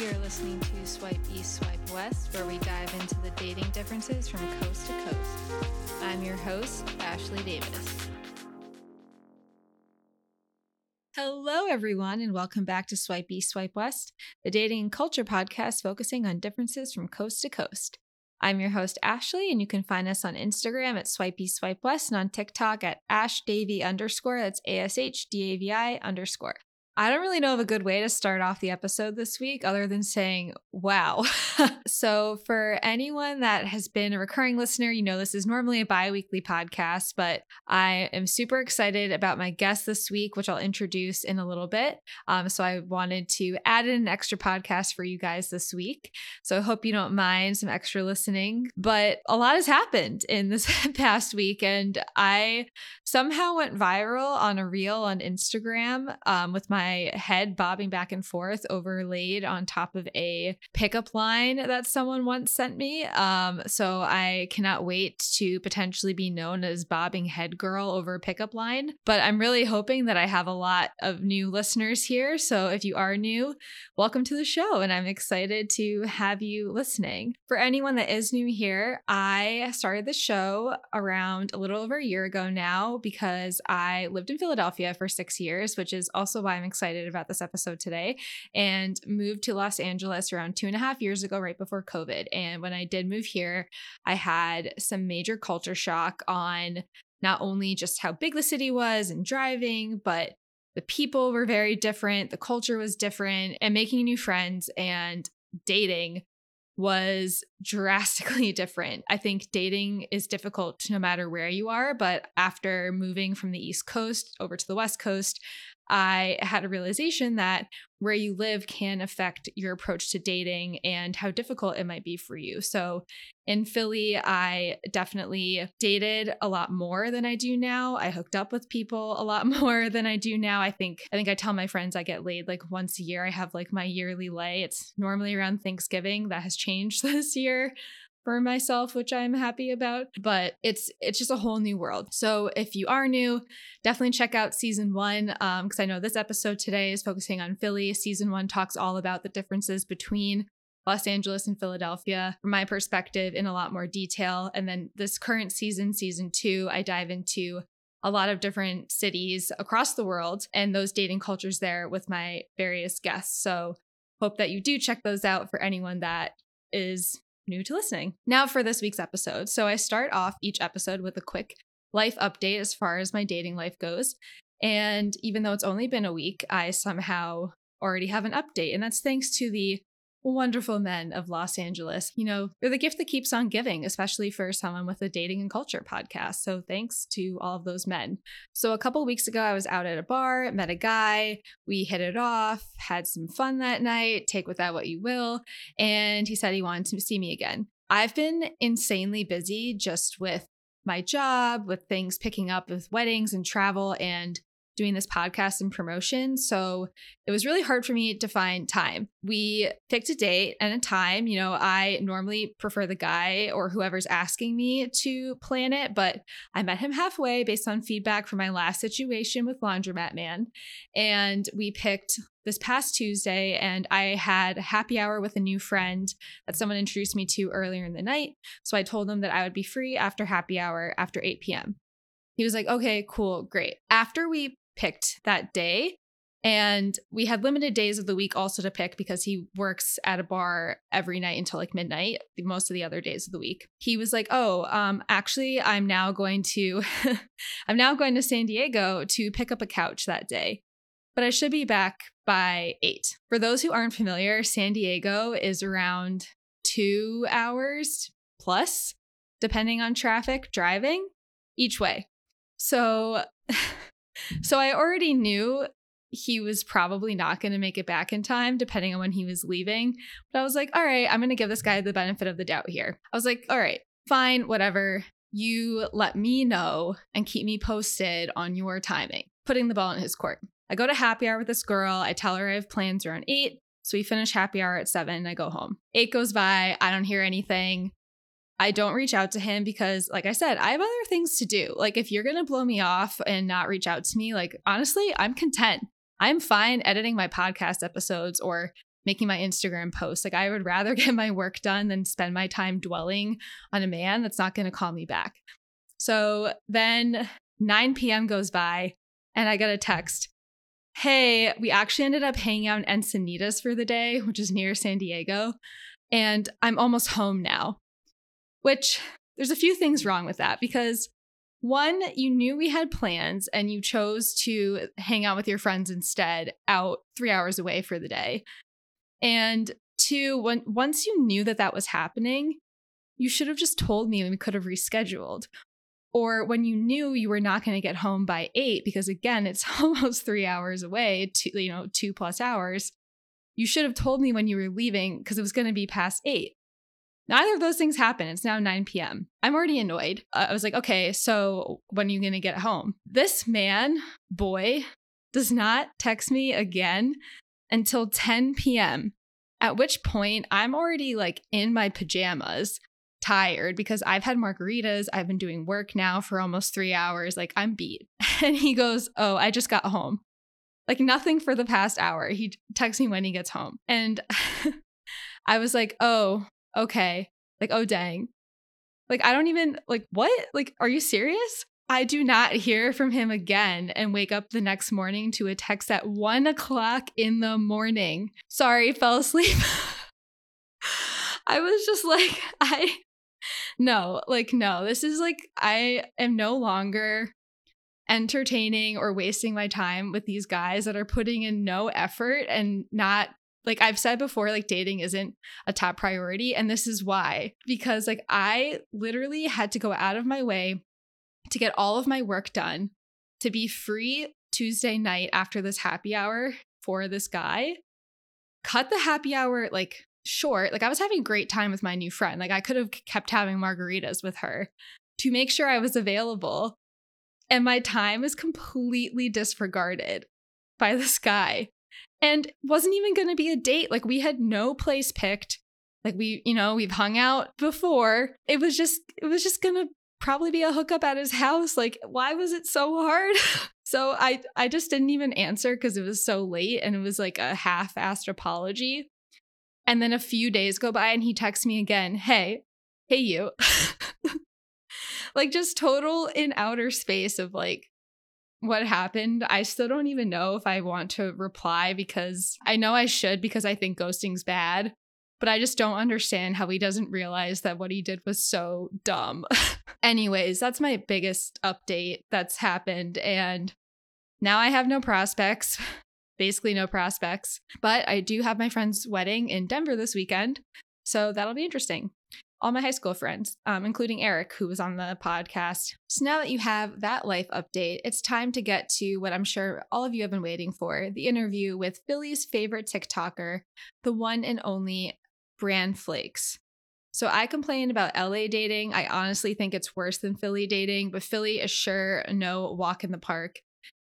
You're listening to Swipe East, Swipe West, where we dive into the dating differences from coast to coast. I'm your host, Ashley Davis. Hello, everyone, and welcome back to Swipe East, Swipe West, the dating and culture podcast focusing on differences from coast to coast. I'm your host, Ashley, and you can find us on Instagram at Swipe East, Swipe West and on TikTok at AshDavi underscore. That's A S H D A V I underscore. I don't really know of a good way to start off the episode this week other than saying, wow. so, for anyone that has been a recurring listener, you know this is normally a bi weekly podcast, but I am super excited about my guest this week, which I'll introduce in a little bit. Um, so, I wanted to add in an extra podcast for you guys this week. So, I hope you don't mind some extra listening. But a lot has happened in this past week, and I somehow went viral on a reel on Instagram um, with my my head bobbing back and forth overlaid on top of a pickup line that someone once sent me. Um, so I cannot wait to potentially be known as bobbing head girl over a pickup line. But I'm really hoping that I have a lot of new listeners here. So if you are new, welcome to the show. And I'm excited to have you listening. For anyone that is new here, I started the show around a little over a year ago now because I lived in Philadelphia for six years, which is also why I'm excited excited about this episode today and moved to Los Angeles around two and a half years ago, right before COVID. And when I did move here, I had some major culture shock on not only just how big the city was and driving, but the people were very different, the culture was different, and making new friends and dating was drastically different. I think dating is difficult no matter where you are, but after moving from the East Coast over to the West Coast, I had a realization that where you live can affect your approach to dating and how difficult it might be for you. So in Philly, I definitely dated a lot more than I do now. I hooked up with people a lot more than I do now. I think I think I tell my friends I get laid like once a year. I have like my yearly lay. It's normally around Thanksgiving. That has changed this year for myself, which I'm happy about. But it's it's just a whole new world. So if you are new, definitely check out season one because um, I know this episode today is focusing on Philly. Season one talks all about the differences between Los Angeles and Philadelphia from my perspective in a lot more detail. And then this current season, season two, I dive into a lot of different cities across the world and those dating cultures there with my various guests. So hope that you do check those out for anyone that is new to listening. Now for this week's episode. So I start off each episode with a quick life update as far as my dating life goes. And even though it's only been a week, I somehow already have an update. And that's thanks to the wonderful men of Los Angeles. You know, they're the gift that keeps on giving, especially for someone with a dating and culture podcast. So thanks to all of those men. So a couple weeks ago, I was out at a bar, met a guy. We hit it off, had some fun that night, take with that what you will. And he said he wanted to see me again. I've been insanely busy just with my job, with things picking up with weddings and travel and doing this podcast and promotion. So it was really hard for me to find time. We picked a date and a time. You know, I normally prefer the guy or whoever's asking me to plan it, but I met him halfway based on feedback from my last situation with Laundromat Man. And we picked this past Tuesday, and I had a happy hour with a new friend that someone introduced me to earlier in the night. So I told him that I would be free after happy hour after 8 p.m. He was like, okay, cool, great. After we picked that day. And we had limited days of the week also to pick because he works at a bar every night until like midnight, most of the other days of the week. He was like, "Oh, um, actually, I'm now going to, I'm now going to San Diego to pick up a couch that day, but I should be back by eight. For those who aren't familiar, San Diego is around two hours plus, depending on traffic, driving each way. So So I already knew he was probably not going to make it back in time, depending on when he was leaving. But I was like, all right, I'm going to give this guy the benefit of the doubt here. I was like, all right, fine, whatever. You let me know and keep me posted on your timing, putting the ball in his court. I go to happy hour with this girl. I tell her I have plans around eight. So we finish happy hour at seven. I go home. Eight goes by. I don't hear anything. I don't reach out to him because, like I said, I have other things to do. Like, if you're going to blow me off and not reach out to me, like, honestly, I'm content. I'm fine editing my podcast episodes or making my Instagram posts. Like I would rather get my work done than spend my time dwelling on a man that's not going to call me back. So then 9 p.m. goes by and I get a text. Hey, we actually ended up hanging out in Encinitas for the day, which is near San Diego. And I'm almost home now, which there's a few things wrong with that because one, you knew we had plans and you chose to hang out with your friends instead out three hours away for the day. And two, when once you knew that that was happening, you should have just told me and we could have rescheduled. Or when you knew you were not going to get home by eight, because again, it's almost three hours away, two, you know, two plus hours, you should have told me when you were leaving because it was going to be past eight. Neither of those things happen. It's now 9 p.m. I'm already annoyed. I was like, okay, so when are you going to get home? This man, boy, does not text me again until 10 p.m., at which point I'm already like in my pajamas, tired because I've had margaritas. I've been doing work now for almost three hours. Like I'm beat. And he goes, Oh, I just got home. Like nothing for the past hour. He texts me when he gets home. And I was like, Oh, okay. Like, oh, dang. Like, I don't even, like, what? Like, are you serious? I do not hear from him again and wake up the next morning to a text at one o'clock in the morning. Sorry, fell asleep. I was just like, I, no, like, no, this is like, I am no longer entertaining or wasting my time with these guys that are putting in no effort and not like I've said before, like dating isn't a top priority. And this is why, because like I literally had to go out of my way to get all of my work done to be free Tuesday night after this happy hour for this guy. Cut the happy hour like short. Like I was having a great time with my new friend. Like I could have kept having margaritas with her to make sure I was available. And my time is completely disregarded by this guy and wasn't even going to be a date. Like we had no place picked. Like we, you know, we've hung out before. It was just, it was just going to probably be a hookup at his house. Like, why was it so hard? so I, I just didn't even answer because it was so late and it was like a half-assed apology. And then a few days go by and he texts me again, Hey, hey, you. like just total in outer space of like, what happened. I still don't even know if I want to reply because I know I should because I think ghosting's bad, but I just don't understand how he doesn't realize that what he did was so dumb. Anyways, that's my biggest update that's happened. And now I have no prospects, basically no prospects, but I do have my friend's wedding in Denver this weekend. So that'll be interesting all my high school friends, um, including Eric, who was on the podcast. So now that you have that life update, it's time to get to what I'm sure all of you have been waiting for the interview with Philly's favorite TikToker, the one and only Bran Flakes. So I complain about LA dating. I honestly think it's worse than Philly dating, but Philly is sure no walk in the park.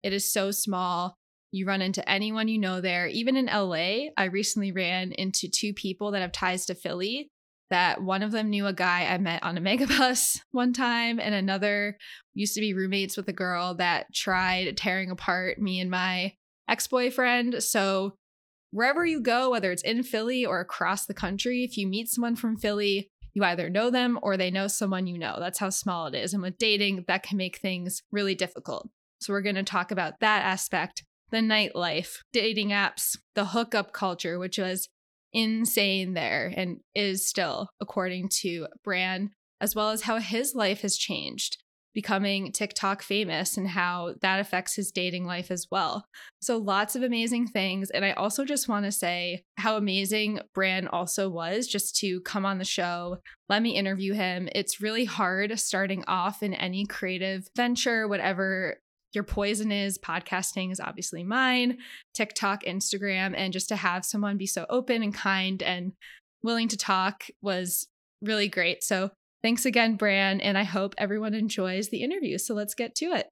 It is so small. You run into anyone you know there. Even in LA, I recently ran into two people that have ties to Philly that one of them knew a guy I met on a megabus one time, and another used to be roommates with a girl that tried tearing apart me and my ex boyfriend. So, wherever you go, whether it's in Philly or across the country, if you meet someone from Philly, you either know them or they know someone you know. That's how small it is. And with dating, that can make things really difficult. So, we're going to talk about that aspect the nightlife, dating apps, the hookup culture, which was insane there and is still, according to Bran, as well as how his life has changed, becoming TikTok famous and how that affects his dating life as well. So, lots of amazing things. And I also just want to say how amazing Bran also was just to come on the show, let me interview him. It's really hard starting off in any creative venture, whatever your poison is podcasting is obviously mine, TikTok, Instagram, and just to have someone be so open and kind and willing to talk was really great. So thanks again, Bran, and I hope everyone enjoys the interview. So let's get to it.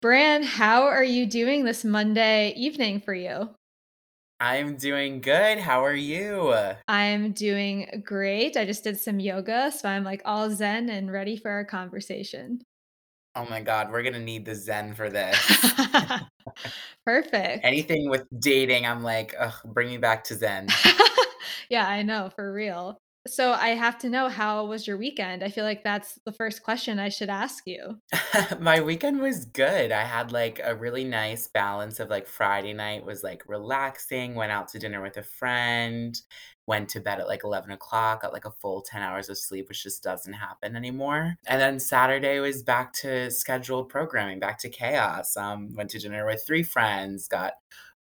Bran, how are you doing this Monday evening for you? I'm doing good. How are you? I'm doing great. I just did some yoga, so I'm like all zen and ready for our conversation. Oh my god, we're gonna need the zen for this. Perfect. Anything with dating, I'm like, "Ugh, bring me back to zen." Yeah, I know, for real. So I have to know how was your weekend? I feel like that's the first question I should ask you. My weekend was good. I had, like, a really nice balance of, like, Friday night was, like, relaxing, went out to dinner with a friend, went to bed at, like, 11 o'clock, got, like, a full 10 hours of sleep, which just doesn't happen anymore, and then Saturday was back to scheduled programming, back to chaos, um, went to dinner with 3 friends, got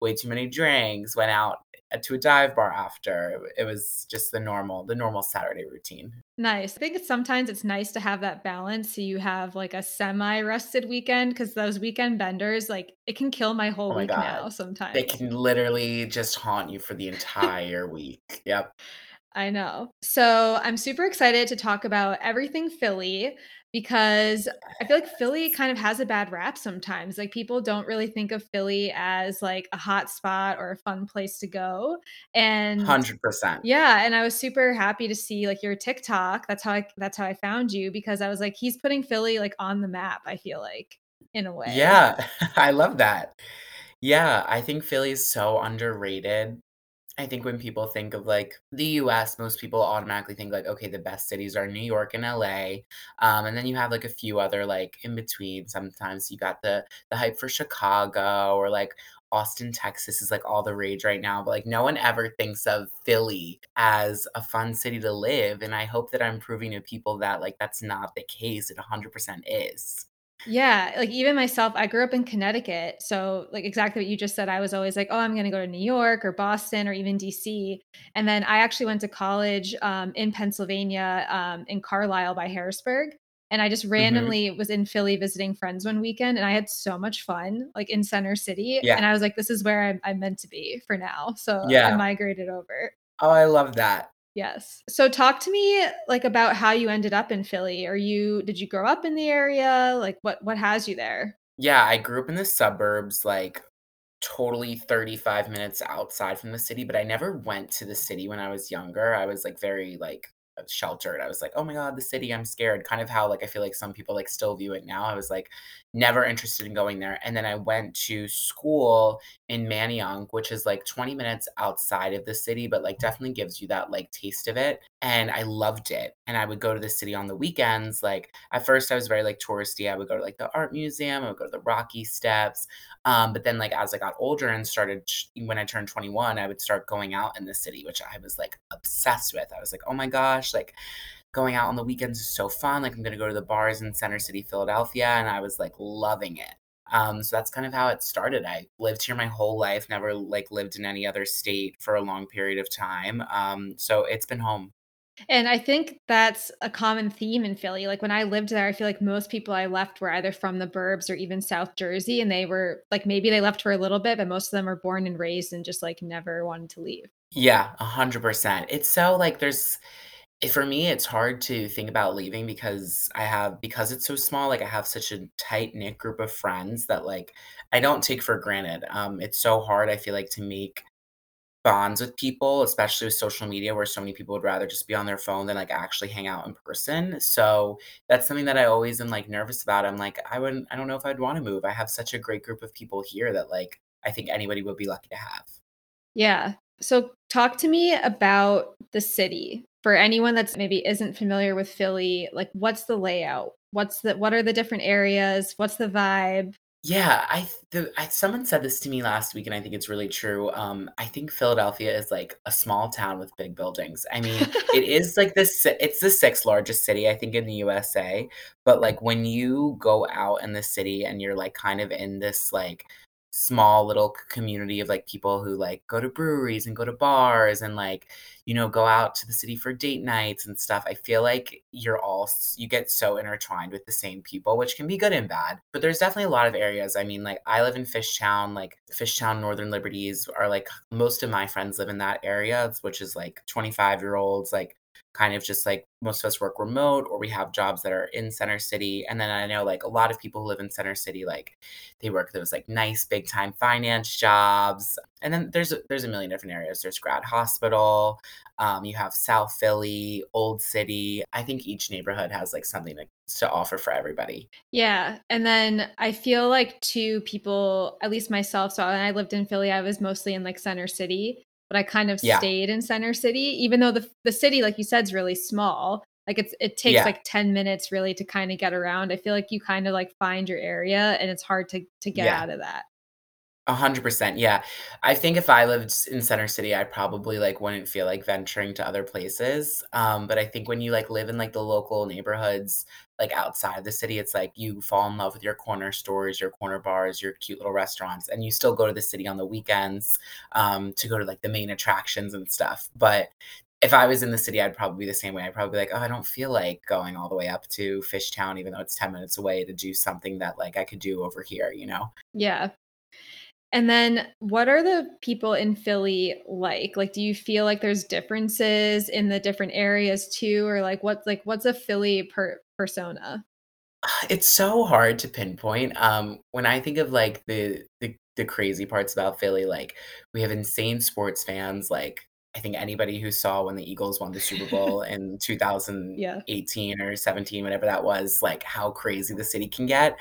way too many drinks, went out, uh, to a dive bar after. It was just the normal the normal Saturday routine. Nice. I think sometimes it's nice to have that balance so you have, like, a semi-rested weekend because those weekend benders, like, it can kill my whole Oh my week god. now sometimes. They can literally just haunt you for the entire week. Yep. I know. So, I'm super excited to talk about everything Philly because I feel like Philly kind of has a bad rap sometimes, like, people don't really think of Philly as, like, a hot spot or a fun place to go, and 100%. Yeah, and I was super happy to see, like, your TikTok, that's how I that's how I found you because I was like, "He's putting Philly, like, on the map," I feel like, in a way. Yeah, I love that. Yeah, I think Philly is so underrated. I think when people think of, like, the US, most people automatically think, like, okay, the best cities are New York and LA, um, and then you have, like, a few other, like, in between, sometimes you got the the hype for Chicago or, like, Austin, Texas is, like, all the rage right now, but, like, no one ever thinks of Philly as a fun city to live, and I hope that I'm proving to people that, like, that's not the case, it 100% is. Yeah, like, even myself, I grew up in Connecticut, so, like, exactly what you just said, I was always like, "Oh, I'm gonna go to New York or Boston or even DC," and then I actually went to college, um, in Pennsylvania, um, in Carlisle by Harrisburg, and I just Mhm. randomly was in Philly visiting friends one weekend, and I had so much fun, like, in Center City, Yeah. and I was like, "This is where I'm I'm meant to be for now," so yeah. I migrated over. Oh, I love that. Yes. So talk to me, like, about how you ended up in Philly. Are you did you grow up in the area? Like, what what has you there? Yeah, I grew up in the suburbs, like, totally 35 minutes outside from the city, but I never went to the city when I was younger, I was, like, very, like, sheltered, I was like, "Oh my god, the city, I'm scared," kind of how, like, I feel like some people, like, still view it now, I was, like, never interested in going there, and then I went to school in Manayunk, which is, like, 20 minutes outside of the city, but, like, definitely gives you that, like, taste of it, and I loved it, and I would go to the city on the weekends, like, at first I was very, like, touristy, I would go to, like, the art museum, I would go to the Rocky Steps, um, but then, like, as I got older and started when I turned 21, I would start going out in the city, which I was, like, obsessed with, I was like, "Oh my gosh," like, "going out on the weekends is so fun," like, "I'm gonna go to the bars in Center City, Philadelphia," and I was, like, loving it. Um, so that's kind of how it started, I lived here my whole life, never, like, lived in any other state for a long period of time, um, so it's been home. And I think that's a common theme in Philly, like, when I lived there, I feel like most people I left were either from the burbs or even South Jersey, and they were like, maybe they left for a little bit, but most of them were born and raised and just, like, never wanted to leave. Yeah, 100%. It's so, like, there's eh, for me, it's hard to think about leaving because I have because it's so small, like, I have such a tight-knit group of friends that, like, I don't take for granted, um, it's so hard, I feel like, to make bonds with people, especially with social media where so many people would rather just be on their phone than, like, actually hang out in person, so that's something that I always am, like, nervous about, I'm like, I wouldn't I don't know if I'd wanna move, I have such a great group of people here that, like, I think anybody would be lucky to have. Yeah. So talk to me about the city. For anyone that's maybe isn't familiar with Philly, like, what's the layout? What's the what are the different areas? What's the vibe? Yeah, I th the I someone said this to me last week, and I think it's really true, um, I think Philadelphia is, like, a small town with big buildings, I mean, it is, like, the si it's the 6th largest city, I think, in the USA, but, like, when you go out in the city and you're, like, kind of in this, like, small little community of, like, people who, like, go to breweries and go to bars and, like, you know, go out to the city for date nights and stuff, I feel like you're all you get so intertwined with the same people, which can be good and bad, but there's definitely a lot of areas, I mean, like, I live in Fishtown, like, Fishtown, Northern Liberties are, like most of my friends live in that area, which is, like, twenty-five-year-olds, like, kind of just like most of us work remote or we have jobs that are in center city and then i know like a lot of people who live in center city like they work those like nice big time finance jobs and then there's a, there's a million different areas. There's grad hospital um, you have south philly old city. I think each neighborhood has like something to, to offer for everybody. Yeah and then i feel like two people at least myself so when i lived in philly i was mostly in like center city but I kind of Yeah. stayed in Center City, even though the the city, like you said, is really small. Like it's it takes Yeah. like 10 minutes really to kind of get around. I feel like you kind of like find your area and it's hard to to get Yeah. out of that. 100%, yeah. I think if I lived in Center City, I probably, like, wouldn't feel like venturing to other places, um, but I think when you, like, live in, like, the local neighborhoods, like, outside the city, it's like you fall in love with your corner stores, your corner bars, your cute little restaurants, and you still go to the city on the weekends, um, to go to, like, the main attractions and stuff, but if I was in the city, I'd probably be the same way. I'd probably be like, "Oh, I don't feel like going all the way up to Fishtown even though it's 10 minutes away to do something that, like, I could do over here," you know? Yeah. And then what are the people in Philly like? Like, do you feel like there's differences in the different areas too? Or like what's like what's a Philly per persona? It's so hard to pinpoint. Um, when I think of like the the the crazy parts about Philly, like we have insane sports fans. Like I think anybody who saw when the Eagles won the Super Bowl in Yeah. 2018 or 17, whatever that was, like how crazy the city can get.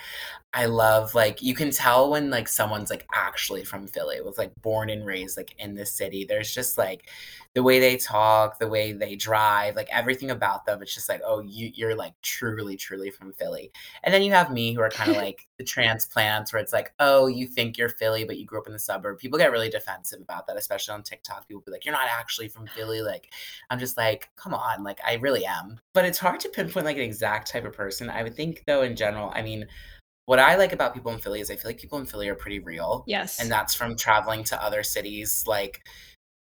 I love like you can tell when like someone's like actually from Philly, was like born and raised like in the city. There's just like the way they talk, the way they drive, like everything about them. It's just like, oh, you you're like truly, truly from Philly. And then you have me who are kind of like the transplants where it's like, oh, you think you're Philly, but you grew up in the suburb. People get really defensive about that, especially on TikTok. People be like, you're not actually from Philly. Like, I'm just like, come on, like I really am. But it's hard to pinpoint like an exact type of person. I would think though, in general, I mean, what I like about people in Philly is I feel like people in Philly are pretty real. Yes. And that's from traveling to other cities, like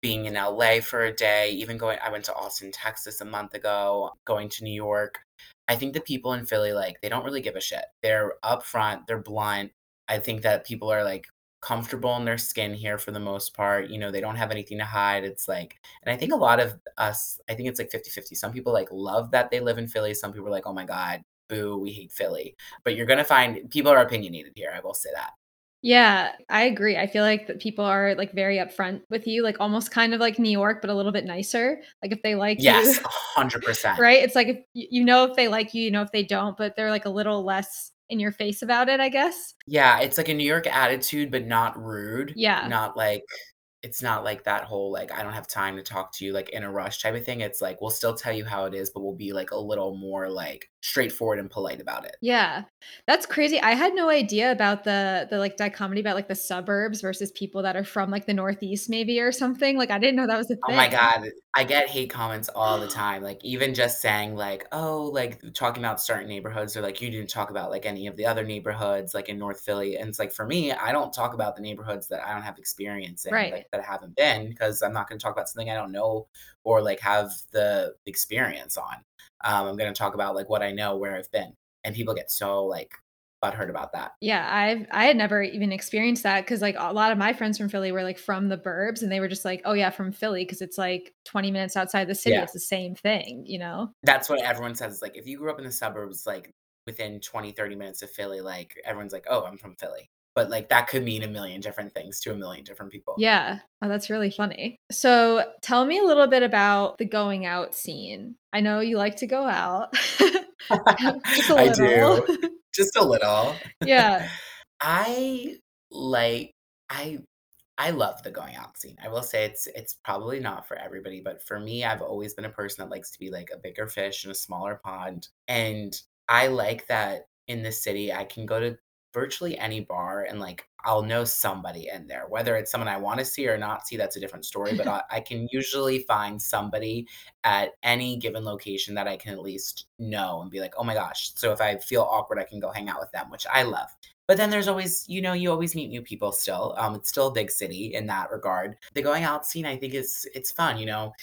being in LA for a day, even going I went to Austin, Texas a month ago, going to New York. I think the people in Philly, like, they don't really give a shit. They're upfront, they're blunt. I think that people are like comfortable in their skin here for the most part. You know, they don't have anything to hide. It's like, and I think a lot of us, I think it's like fifty-fifty. Some people like love that they live in Philly. Some people are like, oh my God, boo, we hate Philly. But you're going to find people are opinionated here. I will say that. Yeah, I agree. I feel like that people are like very upfront with you, like almost kind of like New York, but a little bit nicer. Like if they like you, Yes, 100%. right? It's like if you know if they like you, you know if they don't, but they're like a little less in your face about it, I guess. Yeah, it's like a New York attitude, but not rude. Yeah. Not like it's not like that whole, like, "I don't have time to talk to you," like, in a rush type of thing. It's like, we'll still tell you how it is, but we'll be, like, a little more, like, straightforward and polite about it. Yeah. That's crazy. I had no idea about the the like dichotomy about like the suburbs versus people that are from like the Northeast maybe or something. Like I didn't know that was a thing. Oh my god, I get hate comments all the time, like, even just saying, like, "Oh," like, talking about certain neighborhoods, or like, "You didn't talk about, like, any of the other neighborhoods, like, in North Philly," and it's like, for me, I don't talk about the neighborhoods that I don't have experience in, Right. like, that I haven't been, because I'm not gonna talk about something I don't know or, like, have the experience on. Um, I'm gonna talk about, like, what I know, where I've been, and people get so, like, butthurt about that. Yeah, I've I had never even experienced that because like a lot of my friends from Philly were like from the burbs and they were just like, "Oh yeah, from Philly," because it's like 20 minutes outside the city. Yeah. It's the same thing, you know? That's what everyone says, like, if you grew up in the suburbs, like, within 20, 30 minutes of Philly, like, everyone's like, "Oh, I'm from Philly." But, like, that could mean a million different things to a million different people. Yeah. Oh, that's really funny. So tell me a little bit about the going out scene. I know you like to go out. Just a I little. do, just a little. Yeah. I like I I love the going out scene. I will say it's it's probably not for everybody, but for me, I've always been a person that likes to be like a bigger fish in a smaller pond. And I like that in the city, I can go to virtually any bar and like I'll know somebody in there. Whether it's someone I want to see or not see, that's a different story. But I, I can usually find somebody at any given location that I can at least know and be like, oh my gosh. So if I feel awkward, I can go hang out with them, which I love. But then there's always, you know, you always meet new people still. Um, it's still a big city in that regard. The going out scene, I think, is it's fun. You know,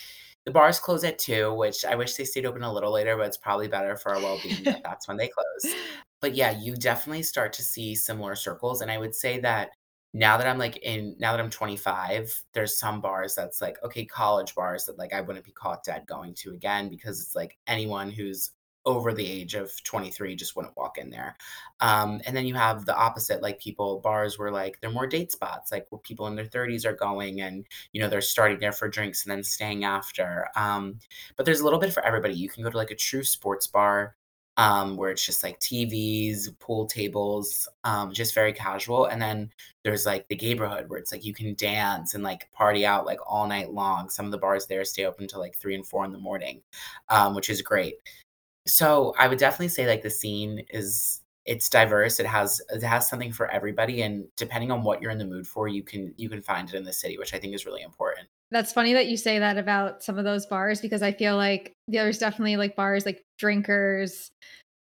the bars close at two, which I wish they stayed open a little later, but it's probably better for our well-being that that's when they close. But yeah, you definitely start to see similar circles, and I would say that now that I'm, like, in now that I'm 25, there's some bars that's, like okay, college bars that, like, I wouldn't be caught dead going to again because it's, like, anyone who's over the age of 23 just wouldn't walk in there. Um, and then you have the opposite, like, people bars where, like, they're more date spots, like, where people in their 30s are going and, you know, they're starting there for drinks and then staying after. Um, but there's a little bit for everybody. You can go to, like, a true sports bar, um, where it's just, like, TVs, pool tables, um, just very casual, and then there's, like, the neighborhood where it's, like, you can dance and, like, party out, like, all night long. Some of the bars there stay open till, like, 3 and 4 in the morning, um, which is great. So, I would definitely say, like, the scene is it's diverse, it has it has something for everybody, and depending on what you're in the mood for, you can you can find it in the city, which I think is really important. That's funny that you say that about some of those bars because I feel like there's definitely, like, bars, like, drinkers,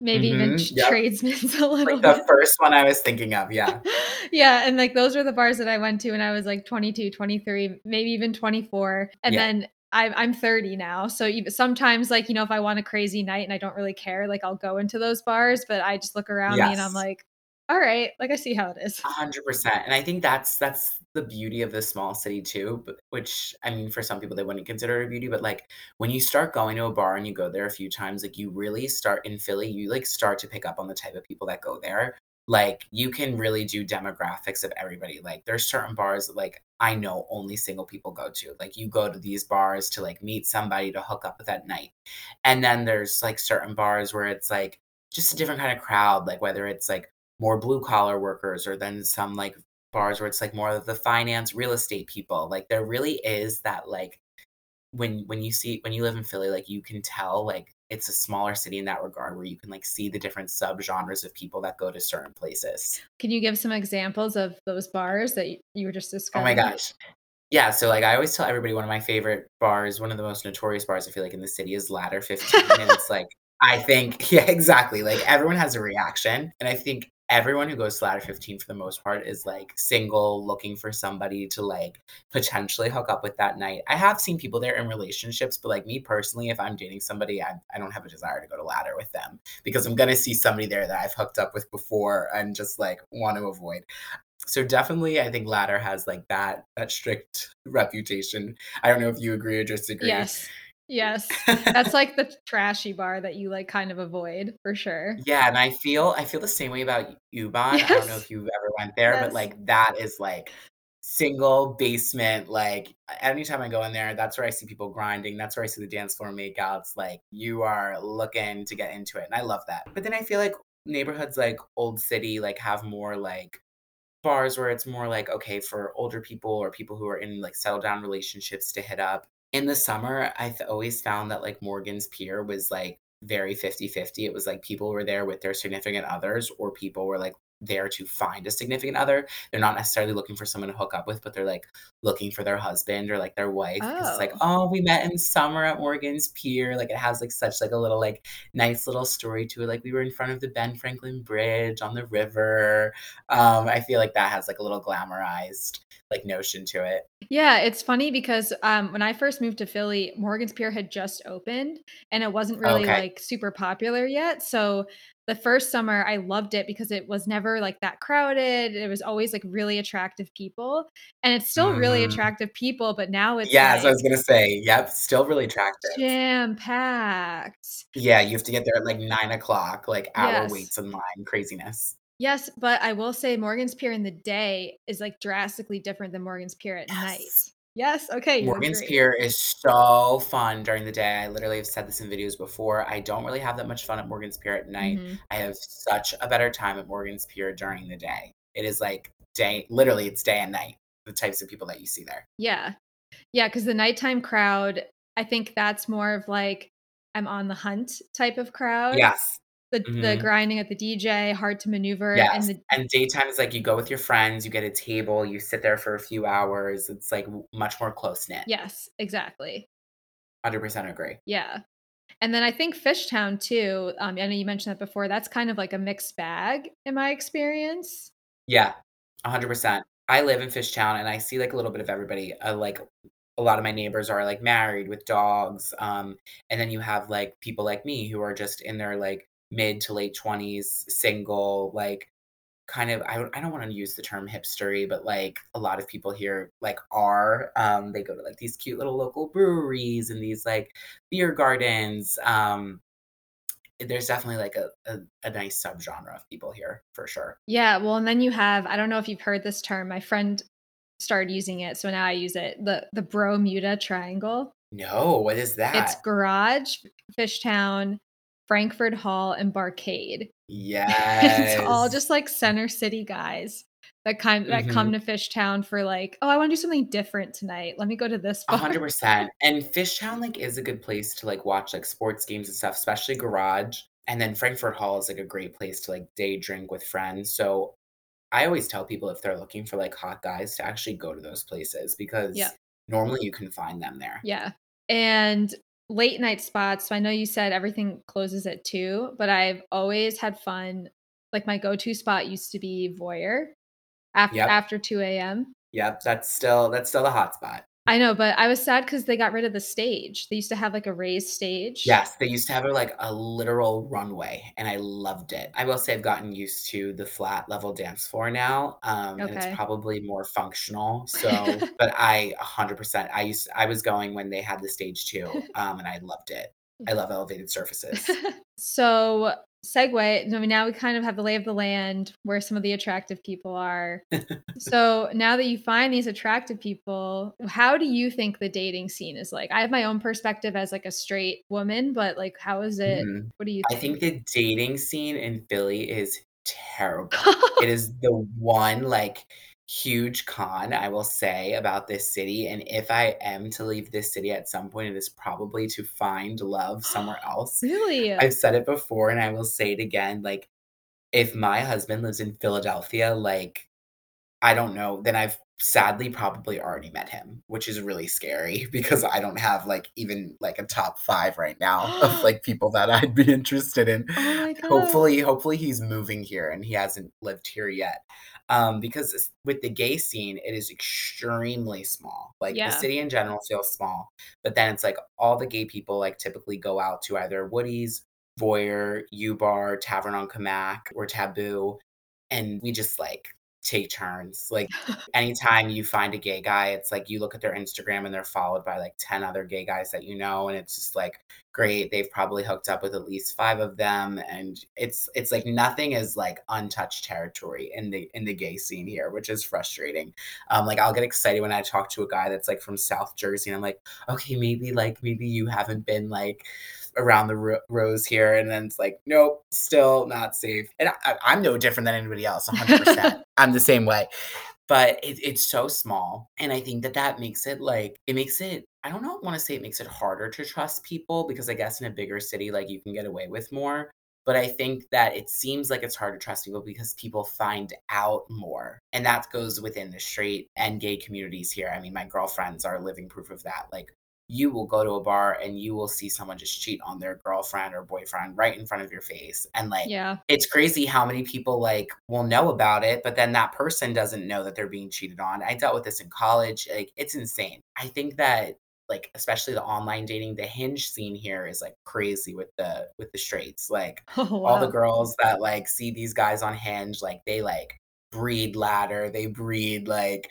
maybe even Mhm, t yep. tradesmen's a little Like, the bit. first one I was thinking of, yeah. Yeah, and, like, those are the bars that I went to when I was, like, 22, 23, maybe even 24, and Yeah. then I'm I'm 30 now, so eve sometimes, like, you know, if I want a crazy night and I don't really care, like, I'll go into those bars, but I just look around me and I'm like, "Alright, like, I see how it is." 100%, and I think that's that's the beauty of the small city too, but which, I mean, for some people, they wouldn't consider it a beauty, but, like, when you start going to a bar and you go there a few times, like, you really start in Philly, you, like, start to pick up on the type of people that go there. Like, you can really do demographics of everybody, like, there's certain bars like, I know only single people go to, like, you go to these bars to, like, meet somebody to hook up with at night, and then there's, like, certain bars where it's, like, just a different kinda crowd, like, whether it's, like, more blue collar workers or then some, like, bars where it's, like, more of the finance, real estate people, like, there really is that, like when when you see when you live in Philly, like, you can tell, like, it's a smaller city in that regard where you can, like, see the different subgenres of people that go to certain places. Can you give some examples of those bars that you were just describing? Oh my gosh. Yeah, so, like, I always tell everybody one of my favorite bars, one of the most notorious bars I feel like in the city is Ladder 15, and it's, like, I think yeah, exactly, like, everyone has a reaction, and I think everyone who goes to Ladder 15 for the most part is, like, single, looking for somebody to, like, potentially hook up with that night. I have seen people there in relationships, but, like, me personally, if I'm dating somebody, I I don't have a desire to go to Ladder with them because I'm gonna see somebody there that I've hooked up with before and just, like, want to avoid. So, definitely, I think Ladder has, like, that that strict reputation. I don't know if you agree or disagree. Yes. Yes. That's, like, the trashy bar that you, like, kind of avoid, for sure. Yeah, and I feel I feel the same way about U-Bahn. I don't know if you've ever went there, but, like, that is, like, single basement, like, anytime I go in there, that's where I see people grinding, that's where I see the dance floor makeouts, like, you are looking to get into it, and I love that. But then I feel like neighborhoods like Old City, like, have more, like, bars where it's more like, okay, for older people or people who are in, like, settled down relationships to hit up. In the summer, I've always found that, like, Morgan's Pier was, like, very fifty-fifty. It was, like, people were there with their significant others or people were, like, there to find a significant other. They're not necessarily looking for someone to hook up with, but they're, like, looking for their husband or, like, their wife 'cause it's like, Oh. "Oh, we met in summer at Morgan's Pier." Like, it has, like, such, like, a little, like, nice little story to it, like, "We were in front of the Ben Franklin Bridge on the river." Um, I feel like that has, like, a little glamorized, like, notion to it. Yeah, it's funny because, um, when I first moved to Philly, Morgan's Pier had just opened, and it wasn't really, Okay. like, super popular yet, so the first summer, I loved it because it was never, like, that crowded, it was always, like, really attractive people, and it's still really Mhm. attractive people, but now it's, Yes, I was gonna say, yep, still really attractive. jam-packed. Yeah, you have to get there at, like, nine o'clock, like, hour Yes. waits in line, craziness. Yes, but I will say Morgan's Pier in the day is, like, drastically different than Morgan's Pier at night. Yes. Okay, Morgan's. Pier is so fun during the day, I literally have said this in videos before, I don't really have that much fun at Morgan's Pier at night. Mhm. I have such a better time at Morgan's Pier during the day. It is, like, day literally, it's day and night, the types of people that you see there. Yeah. Yeah. Cause the nighttime crowd, I think that's more of, like, I'm on the hunt type of crowd. Yes. The the Mhm. grinding at the DJ, hard to maneuver, and the and daytime is, like, you go with your friends, you get a table, you sit there for a few hours, it's, like, much more close-knit. Yes, exactly. 100% agree. Yeah. And then I think Fishtown too, um, I know you mentioned that before, that's kind of like a mixed bag in my experience. Yeah, 100%. I live in Fishtown, and I see, like, a little bit of everybody. I, like a lot of my neighbors are, like, married with dogs, um, and then you have, like, people like me who are just in their, like, mid to late 20s, single, like kind of I don't I don't wanna use the term hipstery, but, like, a lot of people here, like, are, um, they go to, like, these cute little local breweries and these, like, beer gardens, um, there's definitely, like, a a a nice subgenre of people here, for sure. Yeah, well, and then you have I don't know if you've heard this term, my friend started using it, so now I use it, the the Bromuda Triangle. No, what is that? It's? Garage, Fishtown, Frankford Hall, and Barcade. Yeah. it's all just, like, Center City guys that kind that come Mhm. to Fishtown for, like, "Oh, I wanna do something different tonight. Let me go to this bar." 100%, and Fishtown, like, is a good place to, like, watch, like, sports games and stuff, especially Garage, and then Frankford Hall is, like, a great place to, like, day drink with friends, so I always tell people if they're looking for, like, hot guys to actually go to those places because Yeah. because normally you can find them there. Yeah, and late night spots, so I know you said everything closes at 2, but I've always had fun like, my go-to spot used to be Voyeur after Yep, after 2 AM. yep, that's still that's still the hot spot. I know, but I was sad because they got rid of the stage. They used to have, like, a raised stage. Yes, they used to have like a literal runway, and I loved it. I will say I've gotten used to the flat level dance floor now, um, and it's Okay. probably more functional. So, but I 100%, I used I was going when they had the stage too, um, and I loved it. I love elevated surfaces. So, segue, I mean, now we kind of have the lay of the land, where some of the attractive people are. So, now that you find these attractive people, how do you think the dating scene is like? I have my own perspective as, like, a straight woman, but, like, how is it Mhm. what do you Think? I think the dating scene in Philly is terrible. It is the one, like, huge con I will say about this city, and if I am to leave this city at some point, it is probably to find love somewhere else. Really? I've said it before and I will say it again, like, if my husband lives in Philadelphia, like, I don't know, then I've sadly probably already met him, which is really scary because I don't have, like, even, like, a top 5 right now of, like, people that I'd be interested in. Oh my god. Hopefully hopefully he's moving here and he hasn't lived here yet. Um, because with the gay scene, it is extremely small. Like, the city in general feels small, but then it's like all the gay people, like, typically go out to either Woody's, Voyeur, U Bar, Tavern on Camac, or Taboo, and we just, like, take turns. Like, anytime you find a gay guy, it's like you look at their Instagram and they're followed by, like, 10 other gay guys that you know, and it's just like, great, they've probably hooked up with at least 5 of them, and it's it's like nothing is, like, untouched territory in the in the gay scene here, which is frustrating. Um, like, I'll get excited when I talk to a guy that's, like, from South Jersey, and I'm like, "Okay, maybe, like, maybe you haven't been, like, around the ro rose here," and then it's like, "Nope, still not safe." And I I'm no different than anybody else, 100%. I'm the same way. But it it's so small, and I think that that makes it, like it makes it I don't know wanna say it makes it harder to trust people because I guess in a bigger city, like, you can get away with more, but I think that it seems like it's hard to trust people because people find out more, and that goes within the straight and gay communities here. I mean, my girlfriends are living proof of that, like, you will go to a bar and you will see someone just cheat on their girlfriend or boyfriend right in front of your face, and, like, Yeah. it's crazy how many people, like, will know about it, but then that person doesn't know that they're being cheated on. I dealt with this in college, like, it's insane. I think that, like, especially the online dating, the Hinge scene here is, like, crazy with the with the straights, like, Oh, all the girls that, like, see these guys on Hinge, like, they, like, breed ladder, they breed, like,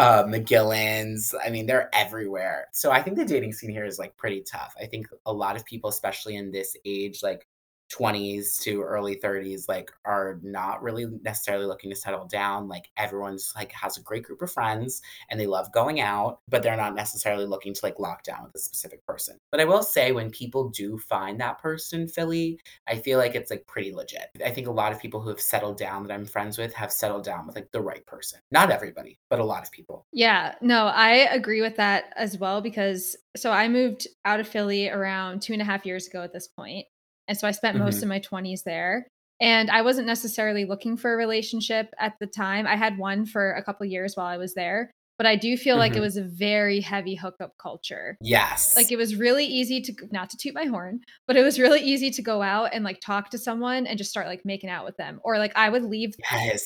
uh, McGillin's, I mean, they're everywhere. So I think the dating scene here is, like, pretty tough. I think a lot of people, especially in this age, like 20s to early 30s, like, are not really necessarily looking to settle down. Like, everyone's, like, has a great group of friends and they love going out, but they're not necessarily looking to, like, lock down with a specific person. But I will say when people do find that person Philly, I feel like it's, like, pretty legit. I think a lot of people who have settled down that I'm friends with have settled down with, like, the right person. Not everybody, but a lot of people. Yeah, no, I agree with that as well because so I moved out of Philly around 2 and a half years ago at this point, and so I spent most Mhm, of my 20s there, and I wasn't necessarily looking for a relationship at the time. I had one for a couple years while I was there, but I do feel like it mhm. was a very heavy hookup culture. Yes. Like, it was really easy to not to toot my horn, but it was really easy to go out and, like, talk to someone and just start, like, making out with them, or, like, I would leave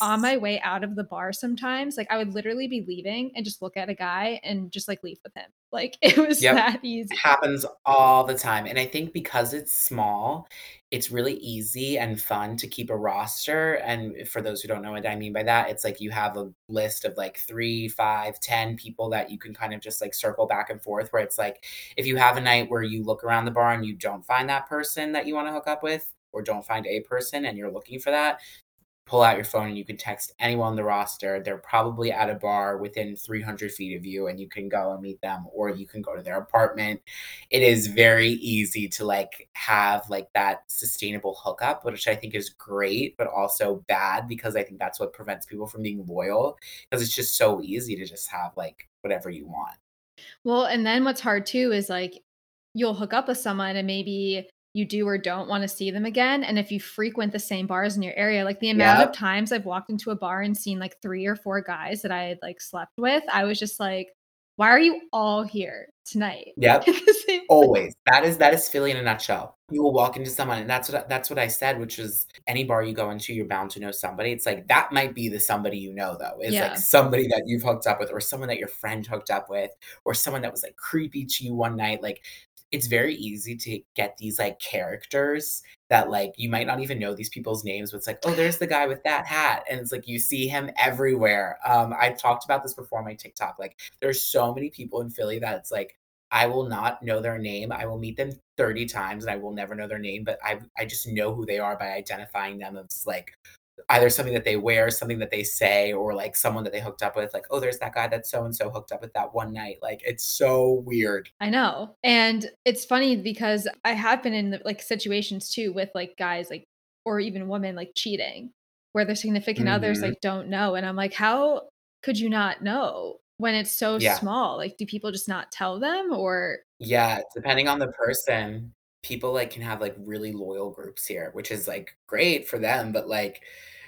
on my way out of the bar sometimes, like, I would literally be leaving and just look at a guy and just, like, leave with him. Like, it was Yep. that easy. Happens all the time, and I think because it's small, it's really easy and fun to keep a roster. And for those who don't know what I mean by that, it's like you have a list of like three, five, ten people that you can kind of just like circle back and forth. Where it's like if you have a night where you look around the bar and you don't find that person that you want to hook up with, or don't find a person and you're looking for that, pull out your phone and you can text anyone on the roster. They're probably at a bar within 300 feet of you and you can go and meet them or you can go to their apartment. It is very easy to like have like that sustainable hookup, which I think is great, but also bad because I think that's what prevents people from being loyal because it's just so easy to just have like whatever you want. Well, and then what's hard too is like you'll hook up with someone and maybe you do or don't want to see them again. And if you frequent the same bars in your area, like the amount of times I've walked into a bar and seen like three or four guys that I had like slept with, I was just like, why are you all here tonight? Yep. At the same Always. That is that is Philly in a nutshell. You will walk into someone, and that's what I, that's what I said, which is any bar you go into, you're bound to know somebody. It's like that might be the somebody you know though. Is Yeah. like somebody that you've hooked up with, or someone that your friend hooked up with, or someone that was like creepy to you one night. Like it's very easy to get these like characters that like you might not even know these people's names, but it's like, oh, there's the guy with that hat. And it's like you see him everywhere. Um, I've talked about this before on my TikTok. Like there's so many people in Philly that it's like I will not know their name. I will meet them 30 times and I will never know their name, but I I just know who they are by identifying them as like either something that they wear, something that they say, or like someone that they hooked up with. Like, oh, there's that guy that so and so hooked up with that one night. Like, it's so weird. I know. And it's funny because I have been in like situations too with like guys like or even women like cheating where their significant others Mhm. like don't know and I'm like how could you not know when it's so Yeah. small? Like do people just not tell them or Yeah, depending on the person, people like can have like really loyal groups here, which is like great for them, but like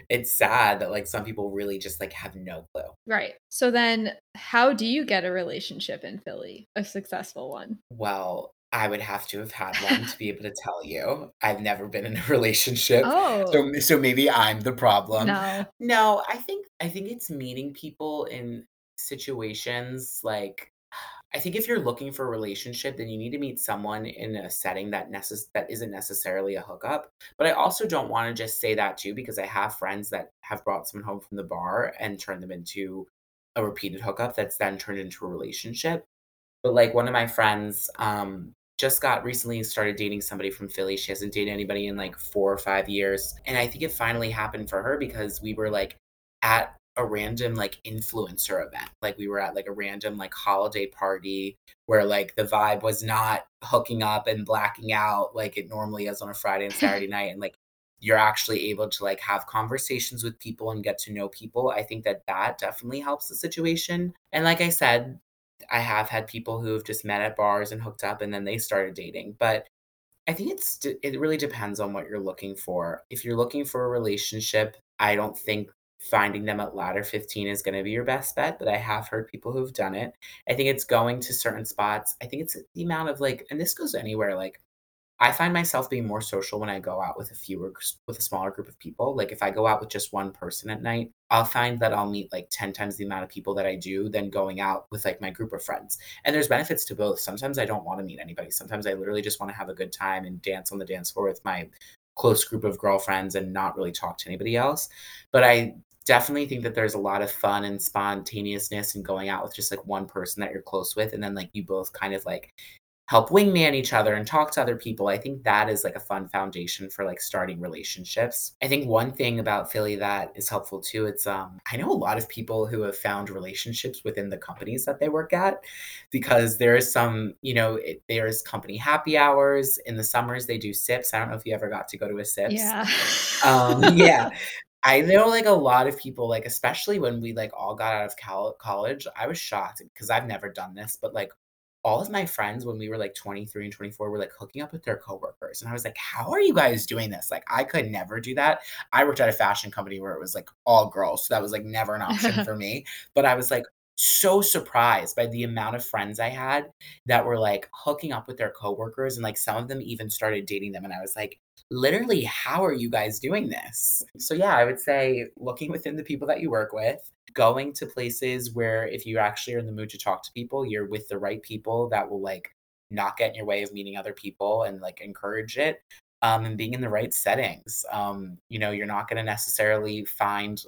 it's sad that like some people really just like have no clue. right. So then how do you get a relationship in Philly? A successful one? Well, I would have to have had one to be able to tell you. I've never been in a relationship, Oh, so so maybe I'm the problem. no. No, I think I think it's meeting people in situations like I think if you're looking for a relationship, then you need to meet someone in a setting that necess- that isn't necessarily a hookup. But I also don't want to just say that too because I have friends that have brought someone home from the bar and turned them into a repeated hookup that's then turned into a relationship. But, like, one of my friends, um, just got recently started dating somebody from Philly. She hasn't dated anybody in, like, 4 or 5 years, and I think it finally happened for her because we were, like, at a random, like, influencer event. Like, we were at, like, a random, like, holiday party where, like, the vibe was not hooking up and blacking out like it normally is on a Friday and Saturday night, and, like, you're actually able to, like, have conversations with people and get to know people. I think that that definitely helps the situation, and like I said, I have had people who have just met at bars and hooked up and then they started dating. But I think it's it really depends on what you're looking for. If you're looking for a relationship, I don't think finding them at Ladder 15 is going to be your best bet, but I have heard people who've done it. I think it's going to certain spots. I think it's the amount of like and this goes anywhere like I find myself being more social when I go out with a fewer with a smaller group of people. Like if I go out with just one person at night, I'll find that I'll meet like 10 times the amount of people that I do than going out with like my group of friends. And there's benefits to both. Sometimes I don't want to meet anybody. Sometimes I literally just want to have a good time and dance on the dance floor with my close group of girlfriends and not really talk to anybody else. But I definitely think that there's a lot of fun and spontaneousness in going out with just like one person that you're close with and then like you both kind of like help wingman each other and talk to other people. I think that is like a fun foundation for like starting relationships. I think one thing about Philly that is helpful too, it's um I know a lot of people who have found relationships within the companies that they work at because there is some, you know, it, there's company happy hours in the summers they do sips. I don't know if you ever got to go to a sips. Yeah. Um yeah, I know like a lot of people, like especially when we like all got out of col- college, I was shocked because I've never done this, but like all of my friends when we were like 23 and 24 were like hooking up with their coworkers. And I was like, how are you guys doing this? Like, I could never do that. I worked at a fashion company where it was like all girls. So that was like never an option for me. But I was like so surprised by the amount of friends I had that were like hooking up with their coworkers. And like some of them even started dating them. And I was like, literally, how are you guys doing this? So, yeah, I would say looking within the people that you work with, going to places where if you actually are in the mood to talk to people, you're with the right people that will like not get in your way of meeting other people and like encourage it. um, and being in the right settings. Um, you know, you're not going to necessarily find